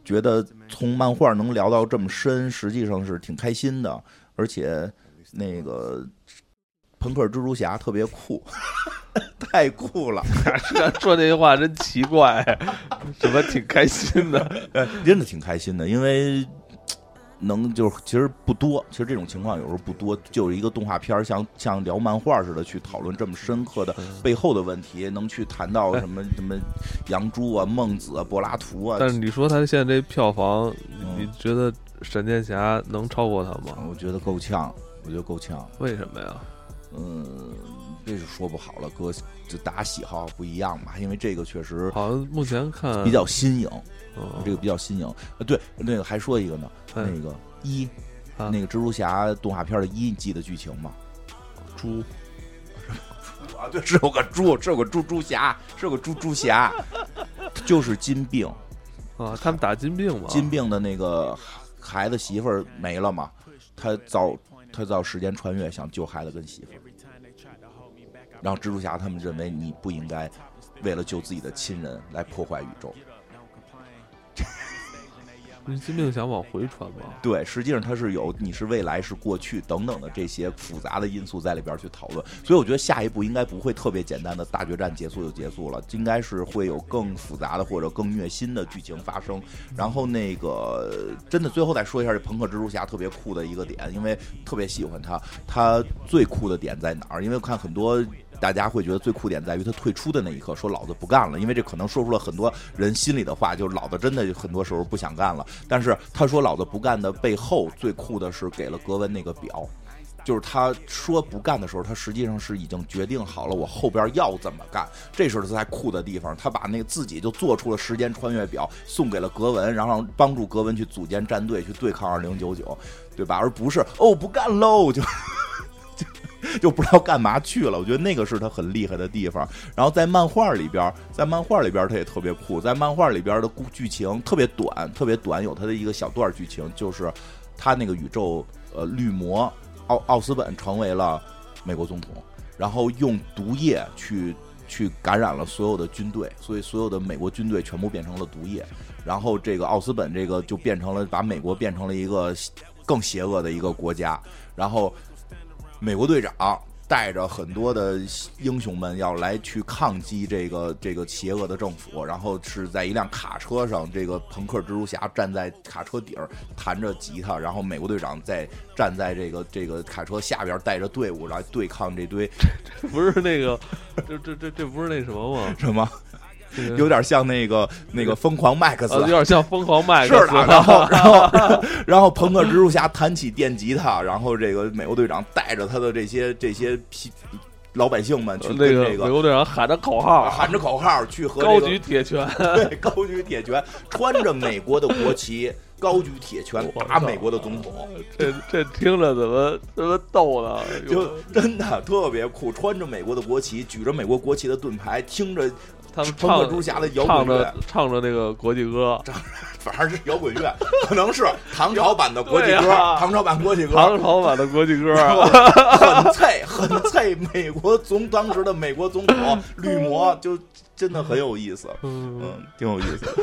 觉得从漫画能聊到这么深，实际上是挺开心的，而且那个朋克蜘蛛侠特别酷，太酷了，说这句话真奇怪，怎么挺开心的？哎，真的挺开心的，因为能就是其实不多，其实这种情况有时候不多，就是一个动画片儿像像聊漫画似的去讨论这么深刻的背后的问题，能去谈到什么什么杨朱啊、孟子啊、柏拉图啊。但是你说他现在这票房，嗯你觉得闪电侠能超过他吗？我觉得够呛，我觉得够呛。为什么呀？嗯，这就说不好了，哥，就大家喜好不一样吧，因为这个确实好像目前看比较新颖，嗯这个比较新颖。呃，对，那个还说一个呢，哎那个一，啊那个蜘蛛侠动画片的一，你记得剧情吗？猪 啊，对，是有个猪，是有个猪猪侠，是有个猪猪侠，就是金病，啊，他们打金病嘛？金病的那个孩子媳妇儿没了嘛，他造他造时间穿越，想救孩子跟媳妇儿，然后蜘蛛侠他们认为你不应该为了救自己的亲人来破坏宇宙。金病想往回传吗？对，实际上它是有你是未来是过去等等的这些复杂的因素在里边去讨论，所以我觉得下一步应该不会特别简单的大决战结束就结束了，应该是会有更复杂的或者更虐心的剧情发生。然后那个真的最后再说一下这朋克蜘蛛侠特别酷的一个点，因为特别喜欢他，他最酷的点在哪儿？因为我看很多。大家会觉得最酷点在于他退出的那一刻，说老子不干了，因为这可能说出了很多人心里的话，就是老子真的很多时候不想干了。但是他说老子不干的背后，最酷的是给了格温那个表，就是他说不干的时候，他实际上是已经决定好了我后边要怎么干，这是他才酷的地方。他把那个自己就做出了时间穿越表，送给了格温，然后帮助格温去组建战队去对抗二零九九，对吧？而不是哦不干喽就。就不知道干嘛去了，我觉得那个是他很厉害的地方。然后在漫画里边，在漫画里边他也特别酷，在漫画里边的故剧情特别短，特别短，有他的一个小段剧情，就是他那个宇宙呃绿魔奥奥斯本成为了美国总统，然后用毒液去去感染了所有的军队，所以所有的美国军队全部变成了毒液，然后这个奥斯本这个就变成了把美国变成了一个更邪恶的一个国家，然后。美国队长带着很多的英雄们要来去抗击这个这个邪恶的政府，然后是在一辆卡车上，这个朋克蜘蛛侠站在卡车顶儿弹着吉他，然后美国队长在站在这个这个卡车下边带着队伍来对抗这堆 不是那个，这这这这不是那什么吗？什么，有点像那个那个疯狂麦克斯。呃，有点像疯狂麦克斯。是的，然后然后 然后朋克蜘蛛侠弹起电吉他，然后这个美国队长带着他的这些这些皮老百姓们去跟那个这个美国队长喊着口号，喊着口号去和、这高、举铁拳，对高举铁拳，穿着美国的国旗，高举铁拳打美国的总统，这这听着怎么怎么逗呢？就真的特别酷，穿着美国的国旗，举着美国国旗的盾牌，听着他们唱蜘蛛侠的摇唱滚乐着，唱着那个国际歌，反正是摇滚乐，可能是唐朝版的国际歌，啊唐朝版国际歌，唐朝版的国际歌，很脆很脆，美国总当时的美国总统绿魔就真的很有意思，嗯，嗯，挺有意思。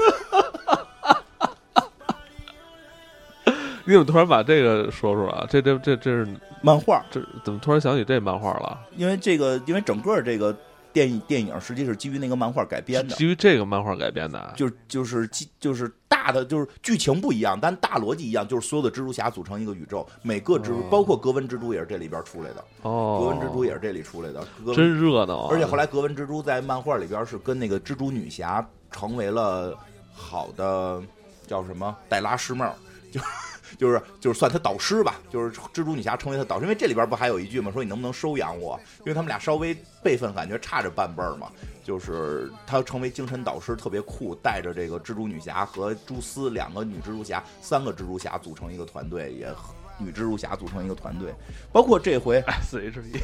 你怎么突然把这个说出来啊？这这这这是漫画，这怎么突然想起这漫画了？因为这个，因为整个这个电影电影实际是基于那个漫画改编的，基于这个漫画改编的就是就是基就是大的就是剧情不一样，但大逻辑一样，就是所有的蜘蛛侠组成一个宇宙，每个蜘蛛哦包括格温蜘蛛也是这里边出来的，哦，格温蜘蛛也是这里出来的，格真热闹啊！而且后来格温蜘蛛在漫画里边是跟那个蜘蛛女侠成为了好的叫什么？戴拉师妹儿，就就是就是算她导师吧，就是蜘蛛女侠成为她导师，因为这里边不还有一句吗？说你能不能收养我？因为他们俩稍微辈分感觉差着半辈儿嘛，就是她成为精神导师特别酷，带着这个蜘蛛女侠和蛛丝两个女蜘蛛侠，三个蜘蛛侠组成一个团队，也女蜘蛛侠组成一个团队，包括这回 S H E，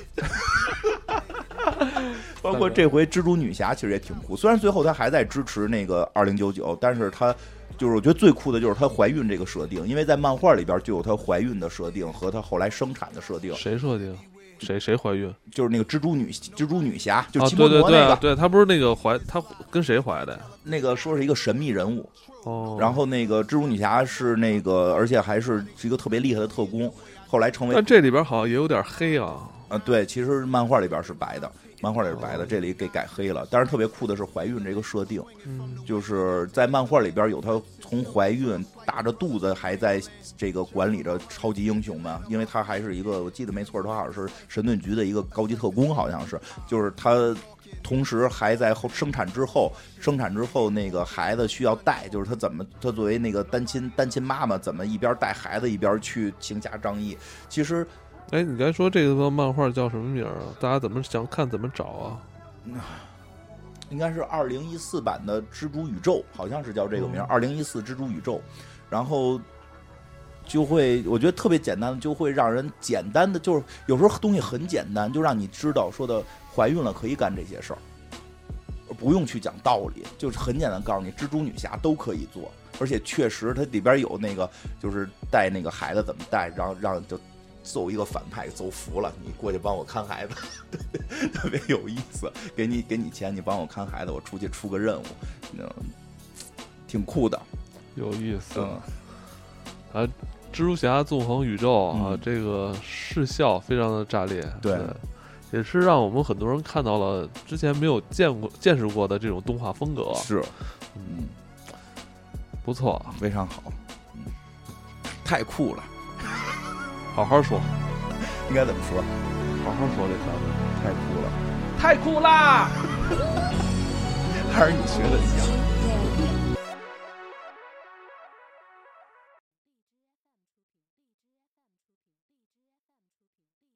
包括这回蜘蛛女侠其实也挺酷，虽然最后她还在支持那个二零九九，但是她就是我觉得最酷的就是她怀孕这个设定，因为在漫画里边就有她怀孕的设定和她后来生产的设定，谁设定？谁谁怀孕？就是那个蜘蛛女蜘蛛女侠，就奇对对对摩摩那个、对，她不是那个怀，她跟谁怀的呀？那个说是一个神秘人物，哦，然后那个蜘蛛女侠是那个，而且还是是一个特别厉害的特工，后来成为但这里边好像也有点黑啊。啊，对，其实漫画里边是白的，漫画里是白的，这里给改黑了。但是特别酷的是怀孕这个设定，嗯，就是在漫画里边有她从怀孕大着肚子还在这个管理着超级英雄们，因为她还是一个，我记得没错，她好像是神盾局的一个高级特工，好像是，就是她。同时还在后生产之后，生产之后那个孩子需要带，就是他怎么，他作为那个单亲单亲妈妈，怎么一边带孩子一边去行侠仗义？其实，哎，你刚才说这个漫画叫什么名啊？大家怎么想看怎么找啊？应该是二零一四版的蜘蛛宇宙，好像是叫这个名儿，二零一四蜘蛛宇宙，然后。就会，我觉得特别简单，就会让人简单的，就是有时候东西很简单，就让你知道说的怀孕了可以干这些事儿，不用去讲道理，就是很简单告诉你，蜘蛛女侠都可以做，而且确实它里边有那个就是带那个孩子怎么带，然后让就揍一个反派揍服了，你过去帮我看孩子，特别有意思，给你给你钱，你帮我看孩子，我出去出个任务，嗯，挺酷的，有意思，嗯，啊。蜘蛛侠纵横宇宙啊，这个视效非常的炸裂，对，也是让我们很多人看到了之前没有见过、见识过的这种动画风格，是，嗯，不错，非常好，嗯，太酷了，好好说，应该怎么说？好好说这词，太酷了，太酷啦！还是你学的一样。